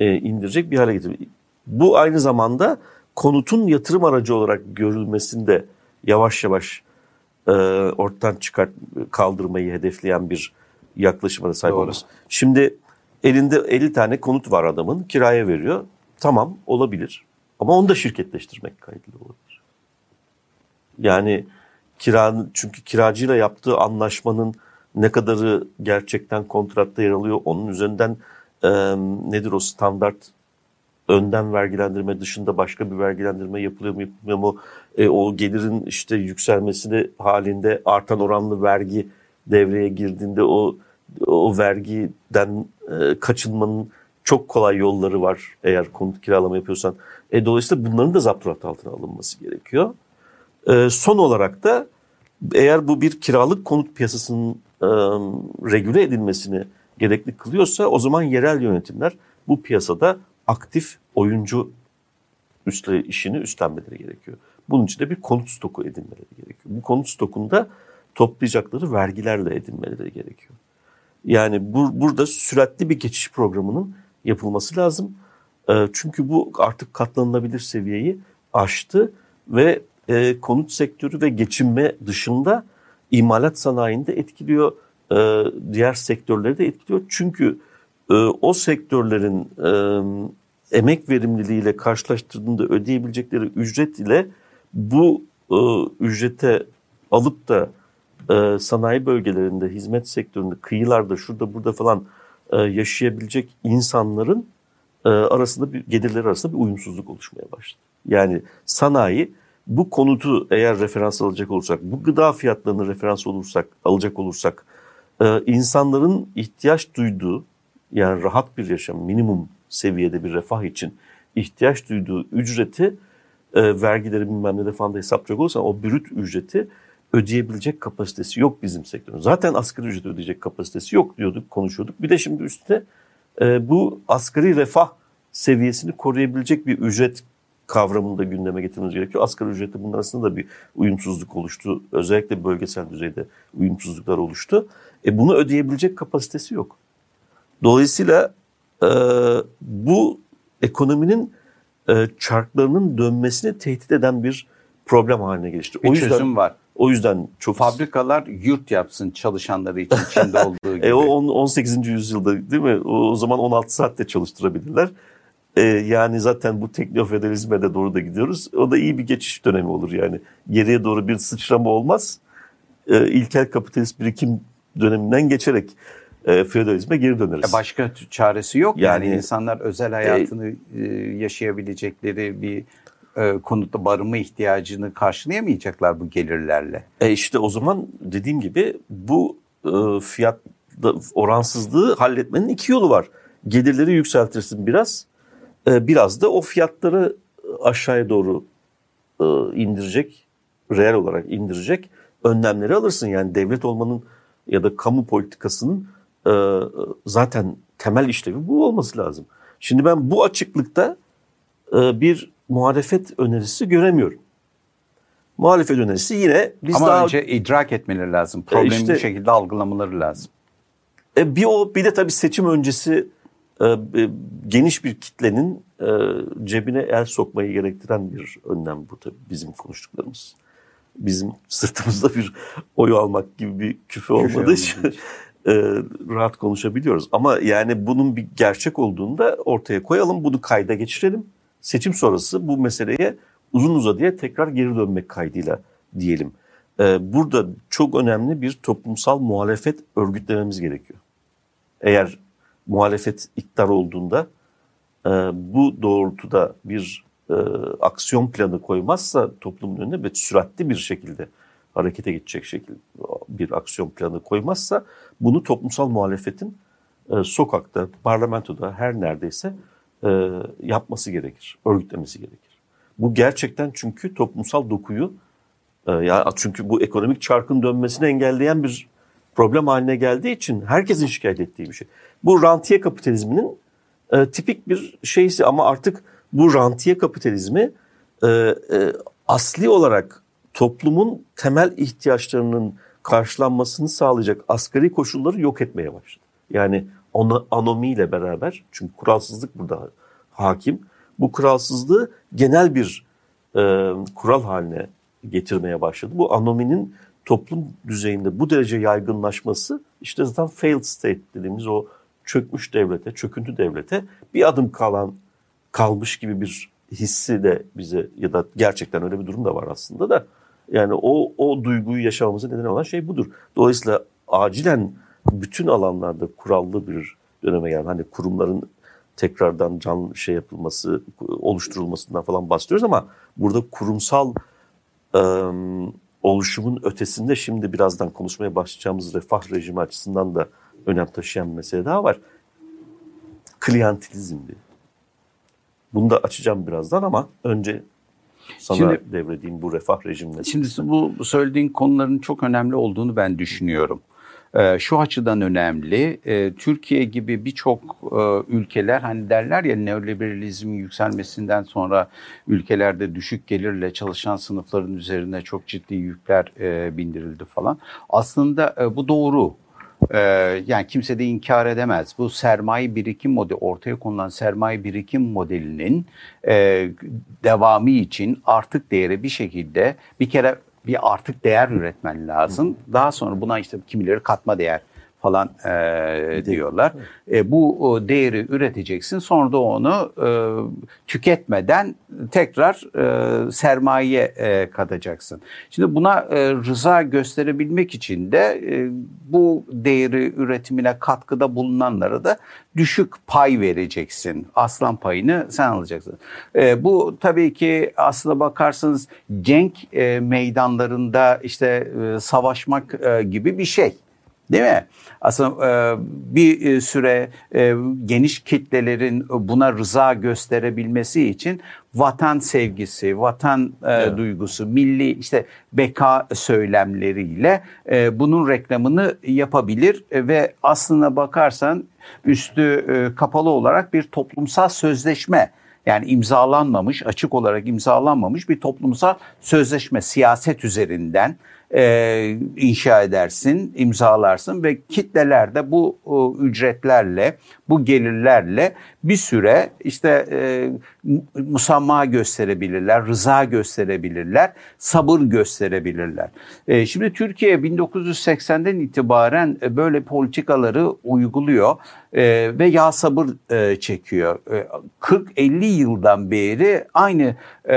e, indirecek bir hale getirir. Bu aynı zamanda konutun yatırım aracı olarak görülmesinde yavaş yavaş e, ortadan çıkart kaldırmayı hedefleyen bir yaklaşıma da sahip oluruz. Şimdi elinde 50 tane konut var adamın kiraya veriyor. Tamam olabilir ama onu da şirketleştirmek kaydıyla olabilir. Yani kiranın çünkü kiracıyla yaptığı anlaşmanın ne kadarı gerçekten kontratta yer alıyor onun üzerinden e, nedir o standart önden vergilendirme dışında başka bir vergilendirme yapılıyor mu yapılmıyor mu? E, o gelirin işte yükselmesini halinde artan oranlı vergi devreye girdiğinde o o vergiden e, kaçınmanın çok kolay yolları var eğer konut kiralama yapıyorsan. E, dolayısıyla bunların da zapturat altına alınması gerekiyor. E, son olarak da eğer bu bir kiralık konut piyasasının e, regüle edilmesini gerekli kılıyorsa o zaman yerel yönetimler bu piyasada aktif oyuncu üstle işini üstlenmeleri gerekiyor. Bunun için de bir konut stoku edinmeleri gerekiyor. Bu konut stokunda toplayacakları vergilerle edinmeleri gerekiyor. Yani bu, burada süratli bir geçiş programının yapılması lazım. E, çünkü bu artık katlanılabilir seviyeyi aştı ve e, konut sektörü ve geçinme dışında imalat sanayinde etkiliyor, e, diğer sektörleri de etkiliyor. Çünkü e, o sektörlerin e, emek verimliliğiyle karşılaştırdığında ödeyebilecekleri ücret ile bu e, ücrete alıp da e, sanayi bölgelerinde, hizmet sektöründe, kıyılarda, şurada burada falan e, yaşayabilecek insanların e, arasında bir gelirleri arasında bir uyumsuzluk oluşmaya başladı. Yani sanayi bu konutu eğer referans alacak olursak, bu gıda fiyatlarını referans olursak, alacak olursak, e, insanların ihtiyaç duyduğu yani rahat bir yaşam, minimum seviyede bir refah için ihtiyaç duyduğu ücreti e, vergileri bilmem ne falan da hesaplayacak olursan o brüt ücreti ödeyebilecek kapasitesi yok bizim sektörün. Zaten asgari ücret ödeyecek kapasitesi yok diyorduk, konuşuyorduk. Bir de şimdi üstüne e, bu asgari refah seviyesini koruyabilecek bir ücret kavramını da gündeme getirmemiz gerekiyor. Asgari ücrette bunun arasında da bir uyumsuzluk oluştu. Özellikle bölgesel düzeyde uyumsuzluklar oluştu. E bunu ödeyebilecek kapasitesi yok. Dolayısıyla e, bu ekonominin e, çarklarının dönmesini tehdit eden bir problem haline gelişti. Bir o yüzden, çözüm var. O yüzden çok... Fabrikalar yurt yapsın çalışanları için içinde olduğu gibi. e, o 18. yüzyılda değil mi? O, o zaman 16 saatte çalıştırabilirler. E, yani zaten bu teknofederalizme de doğru da gidiyoruz. O da iyi bir geçiş dönemi olur yani. Geriye doğru bir sıçrama olmaz. E, ilkel kapitalist birikim döneminden geçerek e, feodalizme geri döneriz. E başka çaresi yok yani, yani insanlar özel hayatını e, yaşayabilecekleri bir e, konutta barınma ihtiyacını karşılayamayacaklar bu gelirlerle. E işte o zaman dediğim gibi bu e, fiyat oransızlığı halletmenin iki yolu var. Gelirleri yükseltirsin biraz, e, biraz da o fiyatları aşağıya doğru e, indirecek, reel olarak indirecek önlemleri alırsın. Yani devlet olmanın ya da kamu politikasının e, zaten temel işlevi bu olması lazım. Şimdi ben bu açıklıkta e, bir muhalefet önerisi göremiyorum. Muhalefet önerisi yine biz Ama daha... önce idrak etmeleri lazım. E, Problemi işte, bir şekilde algılamaları lazım. E, bir o bir de tabii seçim öncesi e, geniş bir kitlenin e, e, cebine el sokmayı gerektiren bir önlem bu tabii bizim konuştuklarımız. Bizim sırtımızda bir oy almak gibi bir küfe olmadığı için e, rahat konuşabiliyoruz. Ama yani bunun bir gerçek olduğunu da ortaya koyalım, bunu kayda geçirelim. Seçim sonrası bu meseleye uzun uzadıya tekrar geri dönmek kaydıyla diyelim. E, burada çok önemli bir toplumsal muhalefet örgütlememiz gerekiyor. Eğer muhalefet iktidar olduğunda e, bu doğrultuda bir e, aksiyon planı koymazsa toplumun önüne ve süratli bir şekilde harekete geçecek şekilde bir aksiyon planı koymazsa bunu toplumsal muhalefetin e, sokakta, parlamentoda her neredeyse e, yapması gerekir, örgütlemesi gerekir. Bu gerçekten çünkü toplumsal dokuyu e, ya çünkü bu ekonomik çarkın dönmesini engelleyen bir problem haline geldiği için herkesin şikayet ettiği bir şey. Bu rantiye kapitalizminin e, tipik bir şeysi ama artık bu rantiye kapitalizmi e, e, asli olarak toplumun temel ihtiyaçlarının karşılanmasını sağlayacak asgari koşulları yok etmeye başladı. Yani ona, anomiyle beraber çünkü kuralsızlık burada hakim. Bu kuralsızlığı genel bir e, kural haline getirmeye başladı. Bu anominin toplum düzeyinde bu derece yaygınlaşması işte zaten failed state dediğimiz o çökmüş devlete, çöküntü devlete bir adım kalan kalmış gibi bir hissi de bize ya da gerçekten öyle bir durum da var aslında da yani o o duyguyu yaşamamıza neden olan şey budur. Dolayısıyla acilen bütün alanlarda kurallı bir döneme geldi. Hani kurumların tekrardan can şey yapılması, oluşturulmasından falan bahsediyoruz ama burada kurumsal e, oluşumun ötesinde şimdi birazdan konuşmaya başlayacağımız refah rejimi açısından da önem taşıyan bir mesele daha var. Kliyantilizmdi. Bunu da açacağım birazdan ama önce sana şimdi, devredeyim bu refah rejimine. Şimdi bu söylediğin konuların çok önemli olduğunu ben düşünüyorum. Ee, şu açıdan önemli. Ee, Türkiye gibi birçok e, ülkeler hani derler ya neoliberalizmin yükselmesinden sonra ülkelerde düşük gelirle çalışan sınıfların üzerine çok ciddi yükler e, bindirildi falan. Aslında e, bu doğru. Ee, yani kimse de inkar edemez. Bu sermaye birikim modeli, ortaya konulan sermaye birikim modelinin devamı için artık değeri bir şekilde bir kere bir artık değer üretmen lazım. Daha sonra buna işte kimileri katma değer falan e, diyorlar. E, bu değeri üreteceksin sonra da onu e, tüketmeden tekrar e, sermaye e, katacaksın. Şimdi buna e, rıza gösterebilmek için de e, bu değeri üretimine katkıda bulunanlara da düşük pay vereceksin. Aslan payını sen alacaksın. E, bu tabii ki aslına bakarsanız cenk e, meydanlarında işte e, savaşmak e, gibi bir şey. Değil mi? Aslında e, bir e, süre e, geniş kitlelerin buna rıza gösterebilmesi için vatan sevgisi, vatan evet. duygusu, milli işte beka söylemleriyle bunun reklamını yapabilir ve aslına bakarsan üstü kapalı olarak bir toplumsal sözleşme yani imzalanmamış, açık olarak imzalanmamış bir toplumsal sözleşme siyaset üzerinden e, inşa edersin, imzalarsın ve kitleler de bu e, ücretlerle, bu gelirlerle bir süre işte e, musamma gösterebilirler, rıza gösterebilirler, sabır gösterebilirler. E, şimdi Türkiye 1980'den itibaren e, böyle politikaları uyguluyor e, ve yağ sabır e, çekiyor. E, 40-50 yıldan beri aynı e,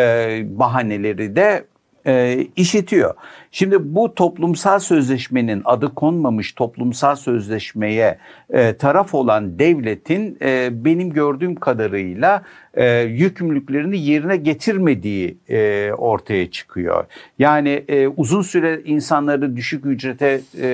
bahaneleri de e, işitiyor. Şimdi bu toplumsal sözleşmenin adı konmamış toplumsal sözleşmeye e, taraf olan devletin e, benim gördüğüm kadarıyla e, yükümlülüklerini yerine getirmediği e, ortaya çıkıyor. Yani e, uzun süre insanları düşük ücrete e,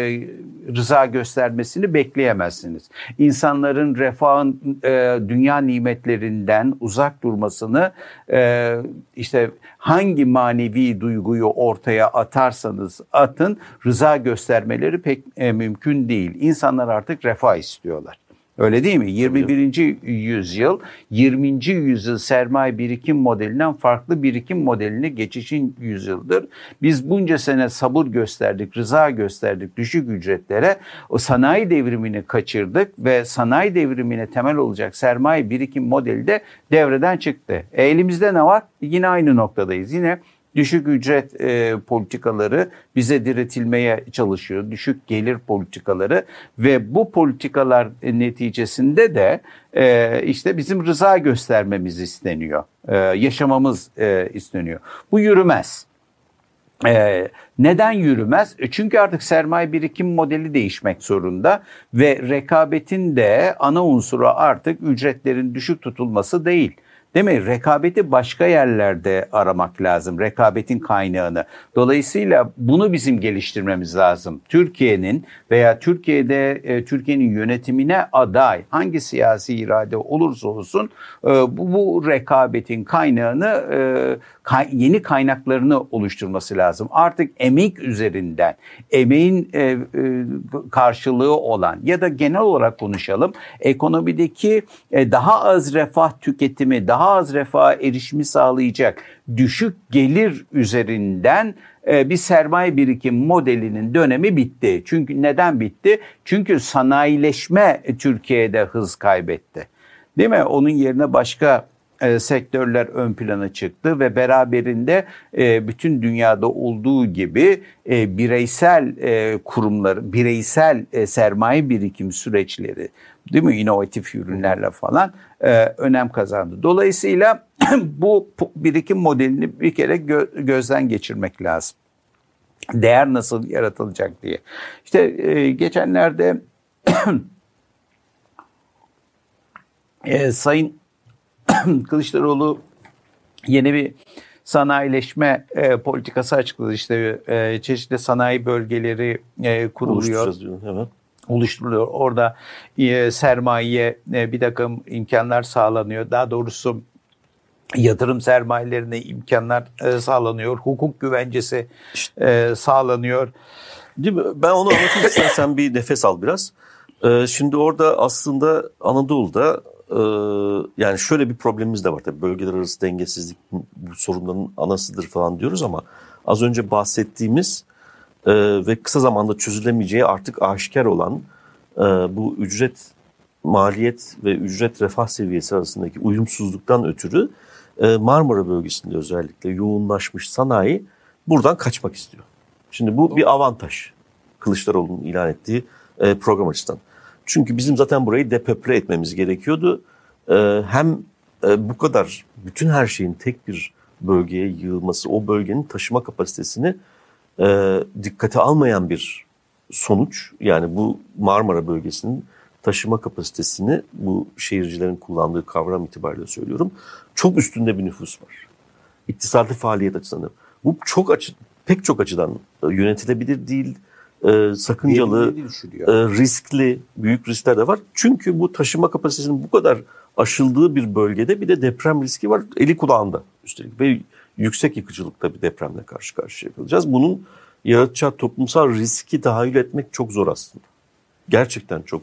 rıza göstermesini bekleyemezsiniz. İnsanların refahın e, dünya nimetlerinden uzak durmasını e, işte hangi manevi duyguyu ortaya atarsanız atın rıza göstermeleri pek e, mümkün değil. İnsanlar artık refah istiyorlar. Öyle değil mi? 21. yüzyıl 20. yüzyıl sermaye birikim modelinden farklı birikim modeline geçişin yüzyıldır. Biz bunca sene sabır gösterdik, rıza gösterdik düşük ücretlere. O sanayi devrimini kaçırdık ve sanayi devrimine temel olacak sermaye birikim modeli de devreden çıktı. E, elimizde ne var? Yine aynı noktadayız. Yine düşük ücret e, politikaları bize diretilmeye çalışıyor. Düşük gelir politikaları ve bu politikalar neticesinde de e, işte bizim rıza göstermemiz isteniyor. E, yaşamamız e, isteniyor. Bu yürümez. Ee, neden yürümez? E, çünkü artık sermaye birikim modeli değişmek zorunda ve rekabetin de ana unsuru artık ücretlerin düşük tutulması değil. Değil mi? Rekabeti başka yerlerde aramak lazım. Rekabetin kaynağını. Dolayısıyla bunu bizim geliştirmemiz lazım. Türkiye'nin veya Türkiye'de e, Türkiye'nin yönetimine aday hangi siyasi irade olursa olsun e, bu, bu rekabetin kaynağını e, kay, yeni kaynaklarını oluşturması lazım. Artık emek üzerinden emeğin e, e, karşılığı olan ya da genel olarak konuşalım ekonomideki e, daha az refah tüketimi daha az refaha erişimi sağlayacak düşük gelir üzerinden e, bir sermaye birikim modelinin dönemi bitti. Çünkü neden bitti? Çünkü sanayileşme Türkiye'de hız kaybetti. Değil mi? Onun yerine başka e, sektörler ön plana çıktı ve beraberinde e, bütün dünyada olduğu gibi e, bireysel e, kurumlar, bireysel e, sermaye birikim süreçleri değil mi inovatif ürünlerle falan e, önem kazandı. Dolayısıyla bu birikim modelini bir kere gö- gözden geçirmek lazım. Değer nasıl yaratılacak diye. İşte e, geçenlerde e, Sayın Kılıçdaroğlu yeni bir sanayileşme e, politikası açıkladı. İşte e, çeşitli sanayi bölgeleri e, kuruluyor. Diyor. Oluşturuluyor. Orada e, sermayeye e, bir takım imkanlar sağlanıyor. Daha doğrusu yatırım sermayelerine imkanlar e, sağlanıyor. Hukuk güvencesi e, sağlanıyor. Değil mi? Ben onu anlatayım istersen bir nefes al biraz. Ee, şimdi orada aslında Anadolu'da e, yani şöyle bir problemimiz de var. Tabii bölgeler arası dengesizlik bu sorunların anasıdır falan diyoruz ama az önce bahsettiğimiz e, ve kısa zamanda çözülemeyeceği artık aşikar olan e, bu ücret maliyet ve ücret refah seviyesi arasındaki uyumsuzluktan ötürü e, Marmara bölgesinde özellikle yoğunlaşmış sanayi buradan kaçmak istiyor. Şimdi bu bir avantaj Kılıçdaroğlu'nun ilan ettiği e, program açısından. Çünkü bizim zaten burayı depöple etmemiz gerekiyordu. E, hem e, bu kadar bütün her şeyin tek bir bölgeye yığılması, o bölgenin taşıma kapasitesini e, dikkate almayan bir sonuç. Yani bu Marmara bölgesinin taşıma kapasitesini bu şehircilerin kullandığı kavram itibariyle söylüyorum. Çok üstünde bir nüfus var. İktisadi faaliyet açısından. Bu çok açı, pek çok açıdan e, yönetilebilir değil, e, sakıncalı, e, riskli, büyük riskler de var. Çünkü bu taşıma kapasitesinin bu kadar aşıldığı bir bölgede bir de deprem riski var. Eli kulağında üstelik ve yüksek yıkıcılıkta bir depremle karşı karşıya kalacağız. Bunun yaratacağı toplumsal riski tahayyül etmek çok zor aslında. Gerçekten çok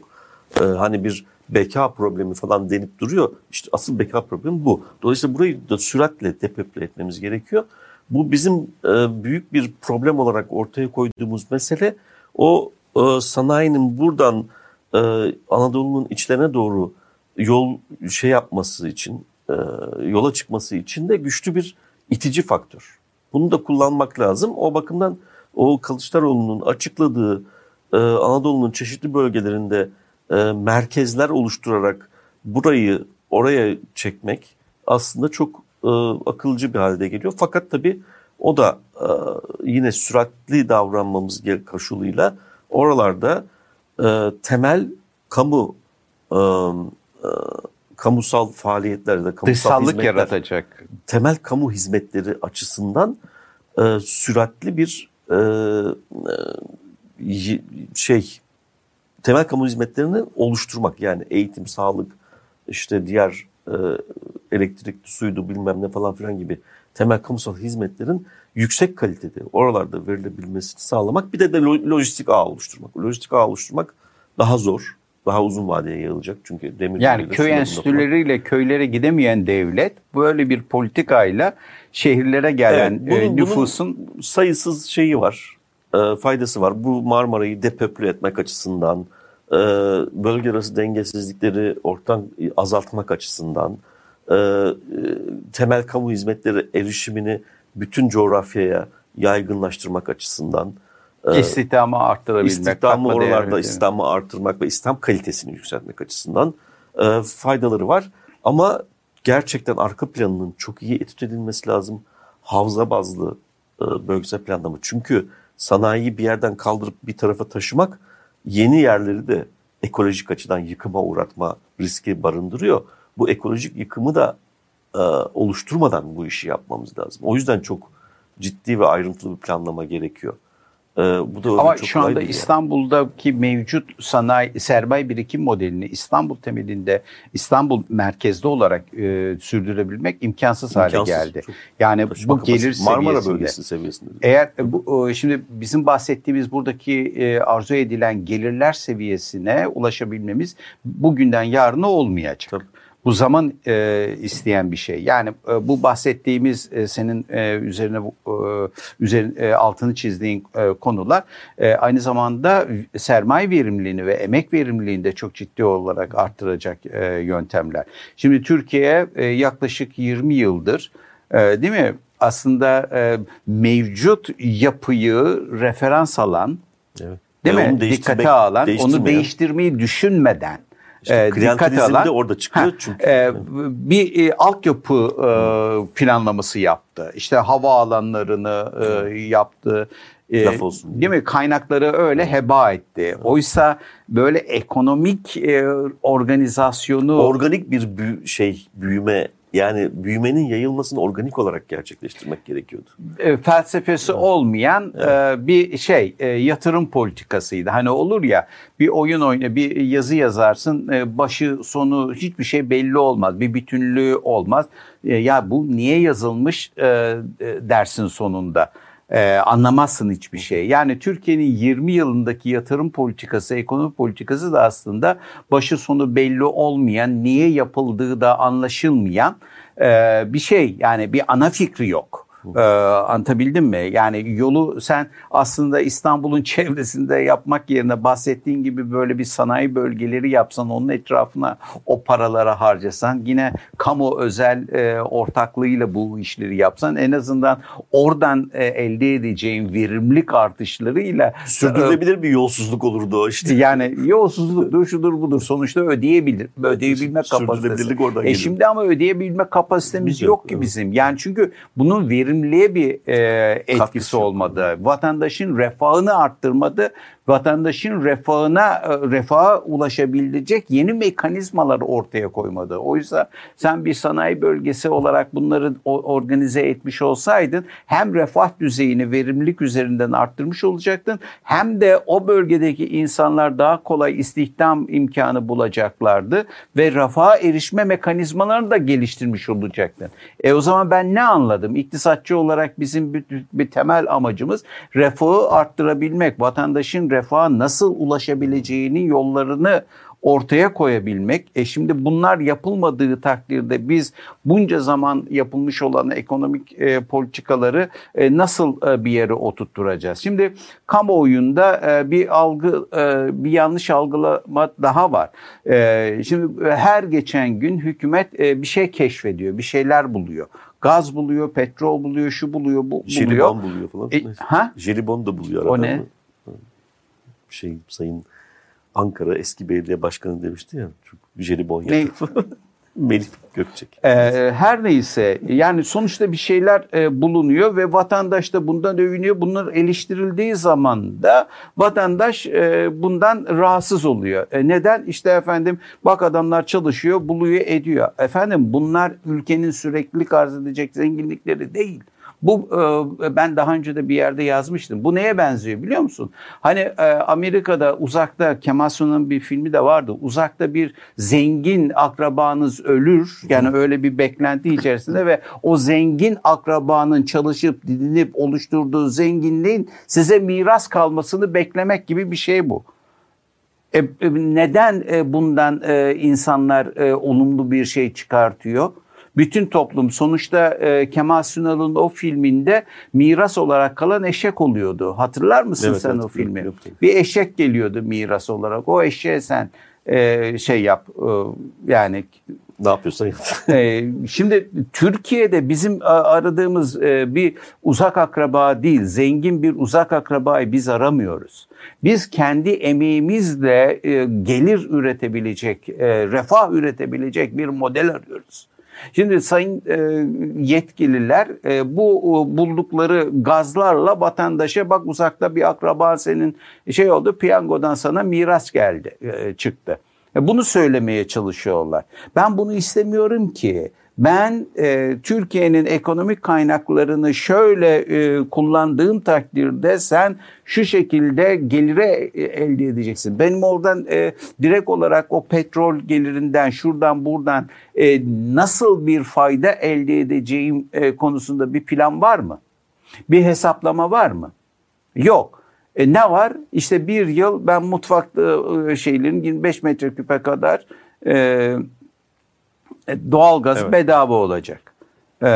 e, hani bir beka problemi falan denip duruyor. İşte asıl beka problemi bu. Dolayısıyla burayı da süratle depeple etmemiz gerekiyor. Bu bizim e, büyük bir problem olarak ortaya koyduğumuz mesele o e, sanayinin buradan e, Anadolu'nun içlerine doğru yol şey yapması için, e, yola çıkması için de güçlü bir itici faktör. Bunu da kullanmak lazım. O bakımdan o Kılıçdaroğlu'nun açıkladığı e, Anadolu'nun çeşitli bölgelerinde e, merkezler oluşturarak burayı oraya çekmek aslında çok e, akılcı bir halde geliyor. Fakat tabii o da e, yine süratli davranmamız koşuluyla oralarda e, temel kamu e, e, kamusal faaliyetlerde kamusal Dışsallık hizmetler, yaratacak. Temel kamu hizmetleri açısından e, süratli bir e, e, şey temel kamu hizmetlerini oluşturmak yani eğitim, sağlık, işte diğer e, elektrikli suydu bilmem ne falan filan gibi temel kamusal hizmetlerin yüksek kalitede oralarda verilebilmesini sağlamak bir de de lojistik ağ oluşturmak. Lojistik ağ oluşturmak daha zor. daha uzun vadeye yayılacak. Çünkü demir Yani köy enstitüleriyle köylere gidemeyen devlet böyle bir politikayla şehirlere gelen evet, bunun, nüfusun bunun sayısız şeyi var. E, faydası var. Bu Marmara'yı depopüle etmek açısından, e, bölge arası dengesizlikleri ortadan azaltmak açısından, e, temel kamu hizmetleri erişimini bütün coğrafyaya yaygınlaştırmak açısından, İstihdamı arttırabilmek. İstihdamı oralarda istihdamı arttırmak ve istihdam kalitesini yükseltmek açısından e, faydaları var. Ama gerçekten arka planının çok iyi etüt edilmesi lazım. Havza bazlı e, bölgesel planlama. Çünkü sanayiyi bir yerden kaldırıp bir tarafa taşımak yeni yerleri de ekolojik açıdan yıkıma uğratma riski barındırıyor. Bu ekolojik yıkımı da e, oluşturmadan bu işi yapmamız lazım. O yüzden çok ciddi ve ayrıntılı bir planlama gerekiyor. Ee, bu da Ama çok şu anda İstanbul'daki yani. mevcut sanayi sermaye birikim modelini İstanbul temelinde İstanbul merkezde olarak e, sürdürebilmek imkansız, imkansız hale geldi. Yani bu gelir Marmara seviyesinde. bölgesi seviyesinde. Eğer e, bu şimdi bizim bahsettiğimiz buradaki e, arzu edilen gelirler seviyesine ulaşabilmemiz bugünden yarına olmayacak. Tabii. Bu zaman e, isteyen bir şey. Yani e, bu bahsettiğimiz e, senin e, üzerine e, üzerine e, altını çizdiğin e, konular e, aynı zamanda sermaye verimliliğini ve emek verimliliğini de çok ciddi olarak arttıracak e, yöntemler. Şimdi Türkiye e, yaklaşık 20 yıldır e, değil mi? Aslında e, mevcut yapıyı referans alan, evet. değil mi? Dikkate alan, onu değiştirmeyi düşünmeden işte e, dikkate alan. de orada çıkıyor ha, çünkü. E, bir e, altyapı e, planlaması yaptı. İşte hava alanlarını e, yaptı. E, Laf olsun. Değil mi? Kaynakları öyle heba etti. Oysa böyle ekonomik e, organizasyonu organik bir büyü, şey büyüme yani büyümenin yayılmasını organik olarak gerçekleştirmek gerekiyordu. E, felsefesi evet. olmayan evet. E, bir şey e, yatırım politikasıydı. Hani olur ya bir oyun oyna bir yazı yazarsın e, başı sonu hiçbir şey belli olmaz. Bir bütünlüğü olmaz. E, ya bu niye yazılmış e, dersin sonunda. Ee, anlamazsın hiçbir şey. Yani Türkiye'nin 20 yılındaki yatırım politikası, ekonomi politikası da aslında başı sonu belli olmayan, niye yapıldığı da anlaşılmayan e, bir şey. Yani bir ana fikri yok. Ee, anlatabildim mi? Yani yolu sen aslında İstanbul'un çevresinde yapmak yerine bahsettiğin gibi böyle bir sanayi bölgeleri yapsan onun etrafına o paralara harcasan yine kamu özel e, ortaklığıyla bu işleri yapsan en azından oradan e, elde edeceğin verimlilik artışlarıyla sürdürülebilir e, bir yolsuzluk olurdu o işte. Yani yolsuzluktur şudur budur sonuçta ödeyebilir. Ödeyebilme kapasitesi. Oradan e şimdi ama ödeyebilme kapasitemiz yok ki bizim. Yani çünkü bunun verim verimliliğe bir e, etkisi olmadı. Vatandaşın refahını arttırmadı vatandaşın refahına e, refaha ulaşabilecek yeni mekanizmalar ortaya koymadı. Oysa sen bir sanayi bölgesi olarak bunları organize etmiş olsaydın hem refah düzeyini verimlilik üzerinden arttırmış olacaktın hem de o bölgedeki insanlar daha kolay istihdam imkanı bulacaklardı ve refaha erişme mekanizmalarını da geliştirmiş olacaktın. E o zaman ben ne anladım? İktisatçı olarak bizim bir, bir temel amacımız refahı arttırabilmek, vatandaşın refaha nasıl ulaşabileceğini yollarını ortaya koyabilmek. E şimdi bunlar yapılmadığı takdirde biz bunca zaman yapılmış olan ekonomik e, politikaları e, nasıl e, bir yere oturtturacağız? Şimdi kamuoyunda e, bir algı, e, bir yanlış algılama daha var. E, şimdi her geçen gün hükümet e, bir şey keşfediyor, bir şeyler buluyor gaz buluyor, petrol buluyor, şu buluyor, bu buluyor. Jelibon buluyor falan. E, ha? Jelibon da buluyor. O ne? Mı? Şey Sayın Ankara eski belediye başkanı demişti ya çok jelibon yapıp. Melih Gökçek. Ee, her neyse yani sonuçta bir şeyler e, bulunuyor ve vatandaş da bundan övünüyor. Bunlar eleştirildiği zaman da vatandaş e, bundan rahatsız oluyor. E, neden? İşte efendim bak adamlar çalışıyor, buluyor, ediyor. Efendim bunlar ülkenin sürekli arz edecek zenginlikleri değil. Bu e, ben daha önce de bir yerde yazmıştım. Bu neye benziyor biliyor musun? Hani e, Amerika'da uzakta Kemal Sunal'ın bir filmi de vardı. Uzakta bir zengin akrabanız ölür. Yani öyle bir beklenti içerisinde ve o zengin akrabanın çalışıp didinip oluşturduğu zenginliğin size miras kalmasını beklemek gibi bir şey bu. E, neden bundan insanlar olumlu bir şey çıkartıyor? Bütün toplum sonuçta e, Kemal Sunal'ın o filminde miras olarak kalan eşek oluyordu. Hatırlar mısın evet, sen evet, o filmi? Yok, yok. Bir eşek geliyordu miras olarak. O eşeğe sen e, şey yap e, yani ne yapıyorsan yap. e, şimdi Türkiye'de bizim aradığımız e, bir uzak akraba değil, zengin bir uzak akrabayı biz aramıyoruz. Biz kendi emeğimizle e, gelir üretebilecek, e, refah üretebilecek bir model arıyoruz. Şimdi sayın e, yetkililer e, bu e, buldukları gazlarla vatandaşa bak uzakta bir akraba senin şey oldu piyangodan sana miras geldi e, çıktı. E, bunu söylemeye çalışıyorlar. Ben bunu istemiyorum ki. Ben e, Türkiye'nin ekonomik kaynaklarını şöyle e, kullandığım takdirde sen şu şekilde gelire e, elde edeceksin. Benim oradan e, direkt olarak o petrol gelirinden şuradan buradan e, nasıl bir fayda elde edeceğim e, konusunda bir plan var mı? Bir hesaplama var mı? Yok. E, ne var? İşte bir yıl ben mutfakta e, şeylerin 25 metreküpe kadar e, doğalgaz evet. bedava olacak. Ee,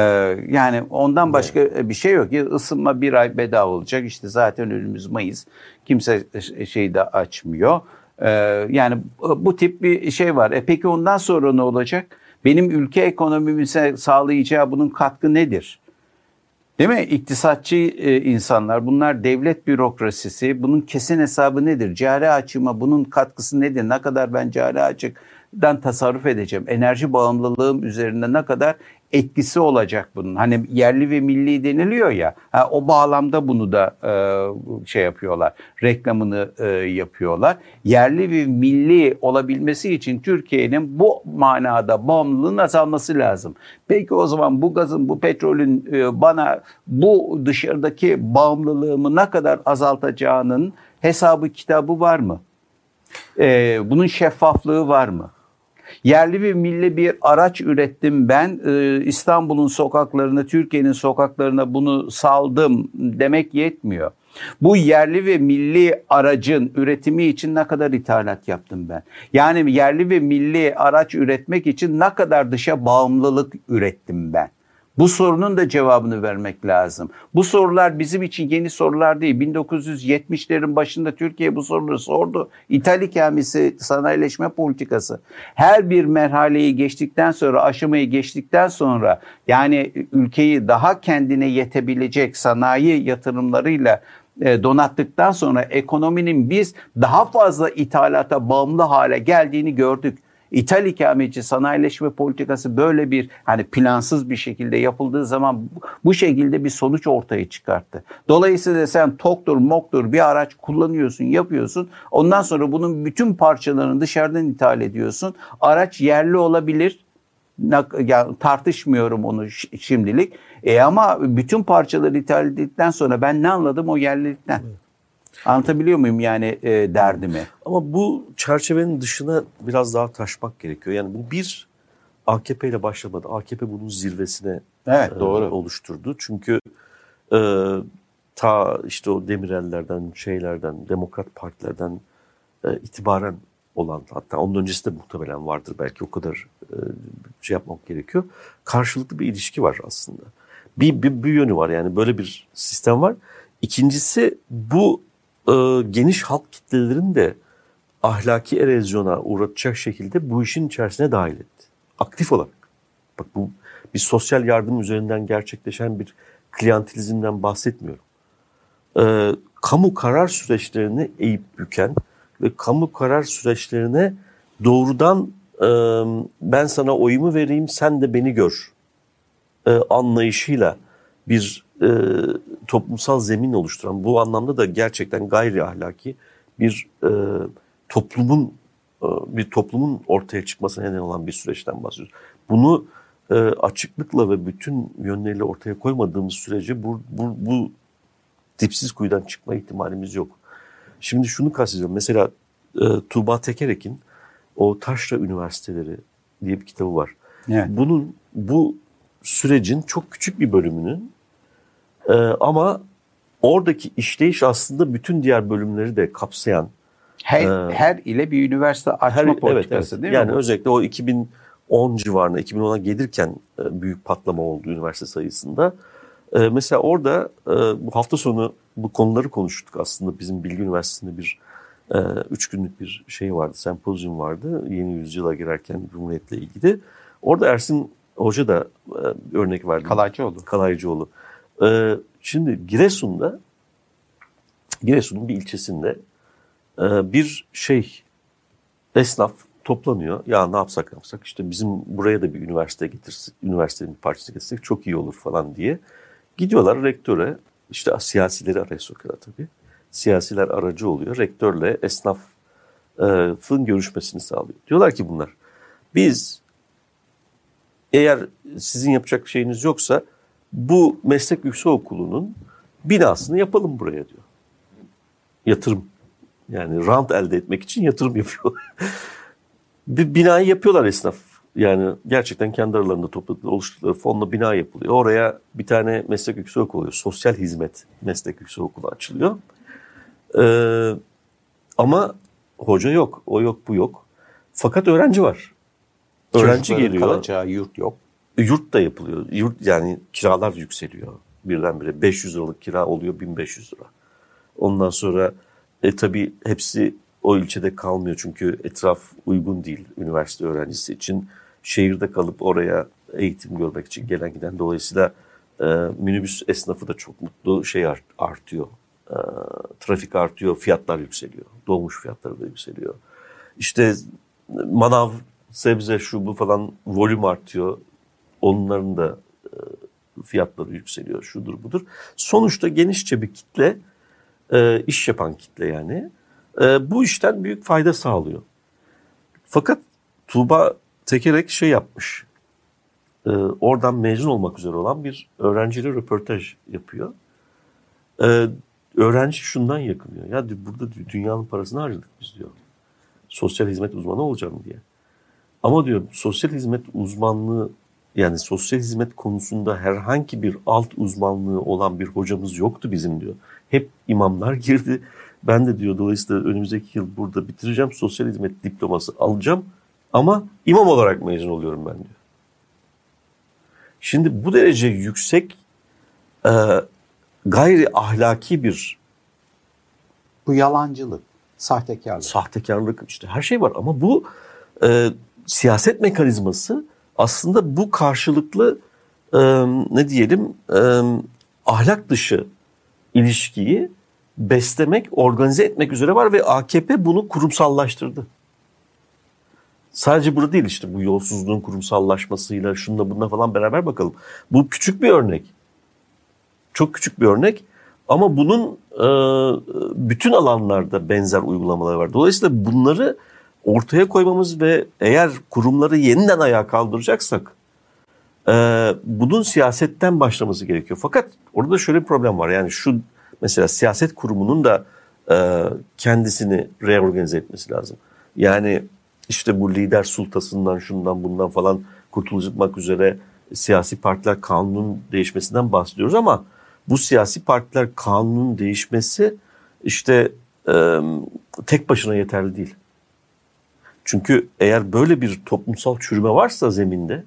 yani ondan başka evet. bir şey yok. Isınma bir ay bedava olacak. İşte zaten önümüz Mayıs. Kimse şeyi de açmıyor. Ee, yani bu tip bir şey var. E peki ondan sonra ne olacak? Benim ülke ekonomimize sağlayacağı bunun katkı nedir? Değil mi? İktisatçı e, insanlar, bunlar devlet bürokrasisi, bunun kesin hesabı nedir? Cari açıma bunun katkısı nedir? Ne kadar ben cari açık dan tasarruf edeceğim. Enerji bağımlılığım üzerinde ne kadar etkisi olacak bunun. Hani yerli ve milli deniliyor ya. Ha, o bağlamda bunu da e, şey yapıyorlar. Reklamını e, yapıyorlar. Yerli ve milli olabilmesi için Türkiye'nin bu manada bağımlılığın azalması lazım. Peki o zaman bu gazın, bu petrolün e, bana bu dışarıdaki bağımlılığımı ne kadar azaltacağının hesabı kitabı var mı? E, bunun şeffaflığı var mı? Yerli ve milli bir araç ürettim ben. Ee, İstanbul'un sokaklarına, Türkiye'nin sokaklarına bunu saldım demek yetmiyor. Bu yerli ve milli aracın üretimi için ne kadar ithalat yaptım ben? Yani yerli ve milli araç üretmek için ne kadar dışa bağımlılık ürettim ben? Bu sorunun da cevabını vermek lazım. Bu sorular bizim için yeni sorular değil. 1970'lerin başında Türkiye bu soruları sordu. İthal ikamesi sanayileşme politikası. Her bir merhaleyi geçtikten sonra, aşamayı geçtikten sonra yani ülkeyi daha kendine yetebilecek sanayi yatırımlarıyla e, donattıktan sonra ekonominin biz daha fazla ithalata bağımlı hale geldiğini gördük. İthal ikametçi sanayileşme politikası böyle bir hani plansız bir şekilde yapıldığı zaman bu şekilde bir sonuç ortaya çıkarttı. Dolayısıyla sen toktur moktur bir araç kullanıyorsun yapıyorsun ondan sonra bunun bütün parçalarını dışarıdan ithal ediyorsun. Araç yerli olabilir yani tartışmıyorum onu şimdilik. E ama bütün parçaları ithal ettikten sonra ben ne anladım o yerlilikten? Evet. Anlatabiliyor muyum yani e, derdimi? Ama bu çerçevenin dışına biraz daha taşmak gerekiyor. Yani bu bir AKP ile başlamadı. AKP bunun zirvesine evet, e, doğru. oluşturdu. Çünkü e, ta işte o Demirel'lerden, şeylerden, demokrat partilerden e, itibaren olan hatta onun öncesi de muhtemelen vardır belki o kadar e, şey yapmak gerekiyor. Karşılıklı bir ilişki var aslında. Bir, bir, bir yönü var yani böyle bir sistem var. İkincisi bu e, geniş halk kitlelerin de ahlaki erozyona uğratacak şekilde bu işin içerisine dahil etti. Aktif olarak. Bak bu bir sosyal yardım üzerinden gerçekleşen bir kliyantelizmden bahsetmiyorum. E, kamu karar süreçlerini eğip büken ve kamu karar süreçlerine doğrudan e, ben sana oyumu vereyim sen de beni gör e, anlayışıyla bir e, toplumsal zemin oluşturan bu anlamda da gerçekten gayri ahlaki bir e, toplumun e, bir toplumun ortaya çıkmasına neden olan bir süreçten bahsediyoruz. Bunu e, açıklıkla ve bütün yönleriyle ortaya koymadığımız sürece bu, bu, bu dipsiz kuyudan çıkma ihtimalimiz yok. Şimdi şunu kastediyorum. Mesela e, Tuğba Tekerek'in o Taşra Üniversiteleri diye bir kitabı var. Evet. Bunun bu sürecin çok küçük bir bölümünün ee, ama oradaki işleyiş aslında bütün diğer bölümleri de kapsayan Her, ee, her ile bir üniversite açma her, politikası evet, evet. değil mi? Yani özellikle o 2010 civarında 2010'a gelirken e, büyük patlama oldu üniversite sayısında. E, mesela orada e, bu hafta sonu bu konuları konuştuk aslında. Bizim Bilgi Üniversitesi'nde bir üç günlük bir şey vardı, sempozyum vardı. Yeni yüzyıla girerken Cumhuriyet'le ilgili. Orada Ersin Hoca da örnek verdi. Kalaycıoğlu. Kalaycıoğlu. Şimdi Giresun'da, Giresun'un bir ilçesinde bir şey esnaf toplanıyor. Ya ne yapsak yapsak işte bizim buraya da bir üniversite getirsek, üniversitenin bir parçası getirsek çok iyi olur falan diye. Gidiyorlar rektöre, işte siyasileri araya sokuyorlar tabii. Siyasiler aracı oluyor. Rektörle esnafın görüşmesini sağlıyor. Diyorlar ki bunlar, biz eğer sizin yapacak şeyiniz yoksa bu meslek yüksek okulunun binasını yapalım buraya diyor. Yatırım. Yani rant elde etmek için yatırım yapıyor. bir binayı yapıyorlar esnaf. Yani gerçekten kendi aralarında topladıkları, oluşturdukları fonla bina yapılıyor. Oraya bir tane meslek yüksek okulu oluyor. Sosyal hizmet meslek yüksek okulu açılıyor. Ee, ama hoca yok. O yok, bu yok. Fakat öğrenci var. Öğrenci geliyor. kalacağı yurt yok. Yurt da yapılıyor. Yurt yani kiralar yükseliyor birdenbire. 500 liralık kira oluyor 1500 lira. Ondan sonra e, tabii hepsi o ilçede kalmıyor çünkü etraf uygun değil üniversite öğrencisi için. Şehirde kalıp oraya eğitim görmek için gelen giden dolayısıyla e, minibüs esnafı da çok mutlu şey artıyor. E, trafik artıyor, fiyatlar yükseliyor. Dolmuş fiyatları da yükseliyor. İşte manav, sebze, şu bu falan volüm artıyor. Onların da e, fiyatları yükseliyor, şudur budur. Sonuçta genişçe bir kitle, e, iş yapan kitle yani e, bu işten büyük fayda sağlıyor. Fakat Tuğba Tekerek şey yapmış. Oradan mezun olmak üzere olan bir öğrenciyle röportaj yapıyor. Öğrenci şundan yakınıyor. Ya burada dünyanın parasını harcadık biz diyor. Sosyal hizmet uzmanı olacağım diye. Ama diyor sosyal hizmet uzmanlığı yani sosyal hizmet konusunda herhangi bir alt uzmanlığı olan bir hocamız yoktu bizim diyor. Hep imamlar girdi. Ben de diyor dolayısıyla önümüzdeki yıl burada bitireceğim. Sosyal hizmet diploması alacağım. Ama imam olarak mezun oluyorum ben diyor. Şimdi bu derece yüksek e, gayri ahlaki bir bu yalancılık, sahtekarlık. Sahtekarlık işte her şey var ama bu e, siyaset mekanizması aslında bu karşılıklı e, ne diyelim e, ahlak dışı ilişkiyi beslemek, organize etmek üzere var ve AKP bunu kurumsallaştırdı. Sadece burada değil işte bu yolsuzluğun kurumsallaşmasıyla şunla bununla falan beraber bakalım. Bu küçük bir örnek. Çok küçük bir örnek ama bunun e, bütün alanlarda benzer uygulamaları var. Dolayısıyla bunları ortaya koymamız ve eğer kurumları yeniden ayağa kaldıracaksak e, bunun siyasetten başlaması gerekiyor. Fakat orada şöyle bir problem var. Yani şu mesela siyaset kurumunun da e, kendisini reorganize etmesi lazım. Yani işte bu lider sultasından şundan bundan falan kurtulmak üzere siyasi partiler kanunun değişmesinden bahsediyoruz ama bu siyasi partiler kanunun değişmesi işte e, tek başına yeterli değil. Çünkü eğer böyle bir toplumsal çürüme varsa zeminde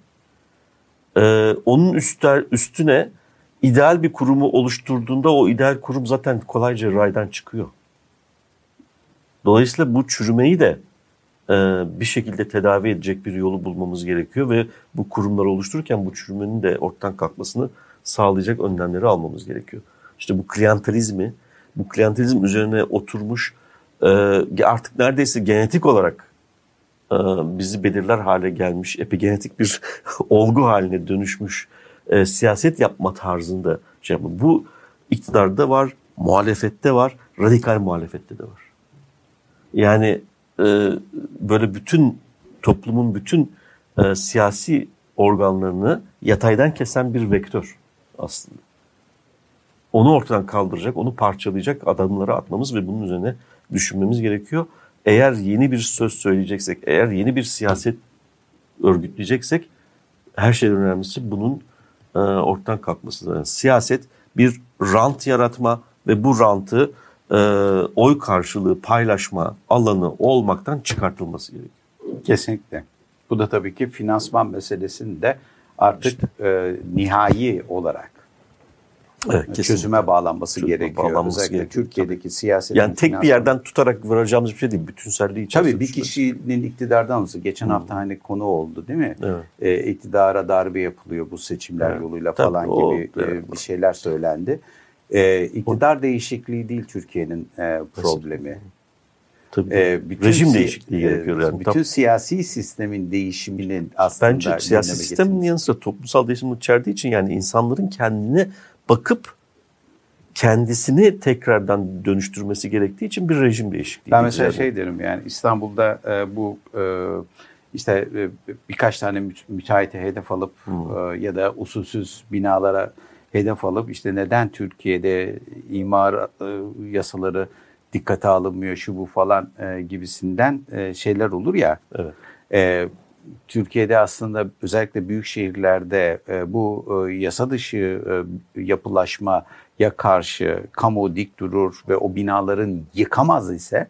e, onun üstler, üstüne ideal bir kurumu oluşturduğunda o ideal kurum zaten kolayca raydan çıkıyor. Dolayısıyla bu çürümeyi de e, bir şekilde tedavi edecek bir yolu bulmamız gerekiyor ve bu kurumları oluştururken bu çürümenin de ortadan kalkmasını sağlayacak önlemleri almamız gerekiyor. İşte bu klientelizmi, bu klientelizm üzerine oturmuş e, artık neredeyse genetik olarak bizi belirler hale gelmiş, epigenetik bir olgu haline dönüşmüş e, siyaset yapma tarzında şey yapma. Bu iktidarda var, muhalefette var, radikal muhalefette de var. Yani e, böyle bütün toplumun bütün e, siyasi organlarını yataydan kesen bir vektör aslında. Onu ortadan kaldıracak, onu parçalayacak adımları atmamız ve bunun üzerine düşünmemiz gerekiyor. Eğer yeni bir söz söyleyeceksek, eğer yeni bir siyaset örgütleyeceksek her şeyden önemlisi bunun e, ortadan kalkması lazım. Siyaset bir rant yaratma ve bu rantı e, oy karşılığı paylaşma alanı olmaktan çıkartılması gerekiyor. Kesinlikle. Bu da tabii ki finansman meselesinde artık işte. e, nihai olarak evet, çözüme bağlanması çözüme gerekiyor. Bağlanması Özellikle gerekiyor. Türkiye'deki siyaset. Yani tek bir yerden tutarak varacağımız bir şey değil. Bütünselliği içerisinde. Tabii bir kişinin iktidardan alması. Geçen hmm. hafta hani konu oldu değil mi? Evet. E, iktidara darbe yapılıyor bu seçimler evet. yoluyla Tabii, falan o, gibi evet. e, bir şeyler söylendi. E, iktidar o, değişikliği değil Türkiye'nin e, problemi. Tabii. E, bütün Rejim değişikliği gerekiyor yani. Bütün Tam, siyasi sistemin değişiminin aslında Bence siyasi sistemin yanı sıra toplumsal değişim içerdiği için yani insanların kendine bakıp kendisini tekrardan dönüştürmesi gerektiği için bir rejim değişikliği. Ben mesela şey derim yani İstanbul'da e, bu e, işte e, birkaç tane müteahhite hedef alıp hmm. e, ya da usulsüz binalara hedef alıp işte neden Türkiye'de imar e, yasaları dikkate alınmıyor şu bu falan e, gibisinden e, şeyler olur ya. Evet. E, Türkiye'de aslında özellikle büyük şehirlerde e, bu e, yasa dışı e, yapılaşma ya karşı kamu dik durur ve o binaların yıkamaz ise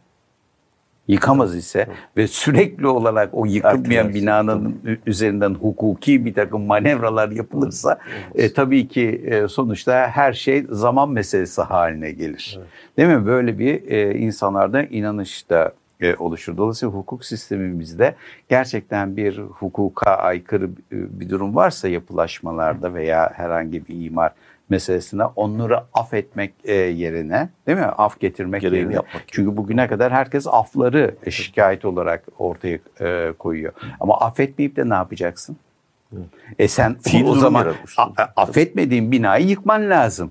yıkamaz ise evet. ve sürekli olarak o yıkılmayan binanın tabii. üzerinden hukuki bir takım manevralar yapılırsa evet. e, tabii ki e, sonuçta her şey zaman meselesi haline gelir. Evet. Değil mi? Böyle bir e, insanlarda inanış da e, oluşur. Dolayısıyla hukuk sistemimizde gerçekten bir hukuka aykırı e, bir durum varsa yapılaşmalarda veya herhangi bir imar meselesine onları affetmek e, yerine değil mi? Af getirmek Gereğini yerine. Yapmak Çünkü bugüne kadar herkes afları şikayet olarak ortaya e, koyuyor. Ama affetmeyip de ne yapacaksın? E sen Fiil o zaman affetmediğin binayı yıkman lazım.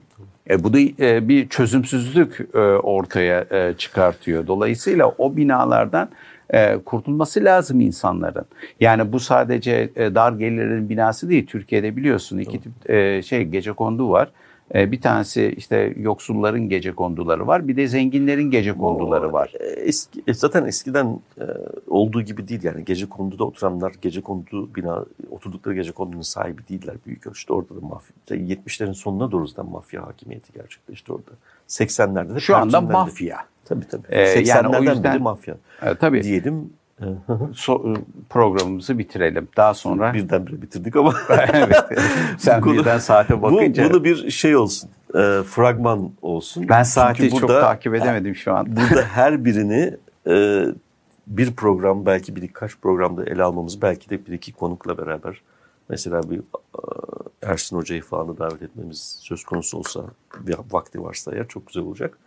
E, bu da e, bir çözümsüzlük e, ortaya e, çıkartıyor. Dolayısıyla o binalardan e, kurtulması lazım insanların. Yani bu sadece e, dar gelirlerin binası değil. Türkiye'de biliyorsun iki tip e, şey gece kondu var. E, bir tanesi işte yoksulların gece konduları var. Bir de zenginlerin gece konduları var. E, eski, e, zaten eskiden e, olduğu gibi değil yani gece konduda oturanlar gece kondu bina oturdukları gece kondunun sahibi değiller büyük ölçüde. Orada da mafya 70'lerin sonuna doğru zaten mafya hakimiyeti gerçekleşti orada. 80'lerde de şu anda mafya. Tabii tabii. Ee, 80'lerden yani o yüzden, beri mafya. E, tabii. Diyelim so, programımızı bitirelim. Daha sonra... Birdenbire bitirdik ama. evet. Sen konu, birden saate bakınca. Bu, bunu bir şey olsun. E, fragman olsun. Ben saati Çünkü burada, çok takip edemedim şu an. burada her birini e, bir program belki birkaç programda ele almamız belki de bir iki konukla beraber mesela bir Ersin Hoca'yı falan da davet etmemiz söz konusu olsa bir vakti varsa eğer çok güzel olacak.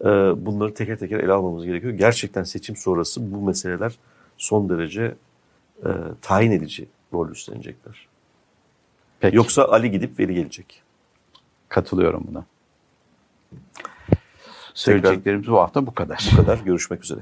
Ee, bunları teker teker ele almamız gerekiyor. Gerçekten seçim sonrası bu meseleler son derece e, tayin edici rol üstlenecekler. Peki. Yoksa Ali gidip veri gelecek. Katılıyorum buna. Söyleyeceklerimiz bu hafta bu kadar. Bu kadar. Görüşmek üzere.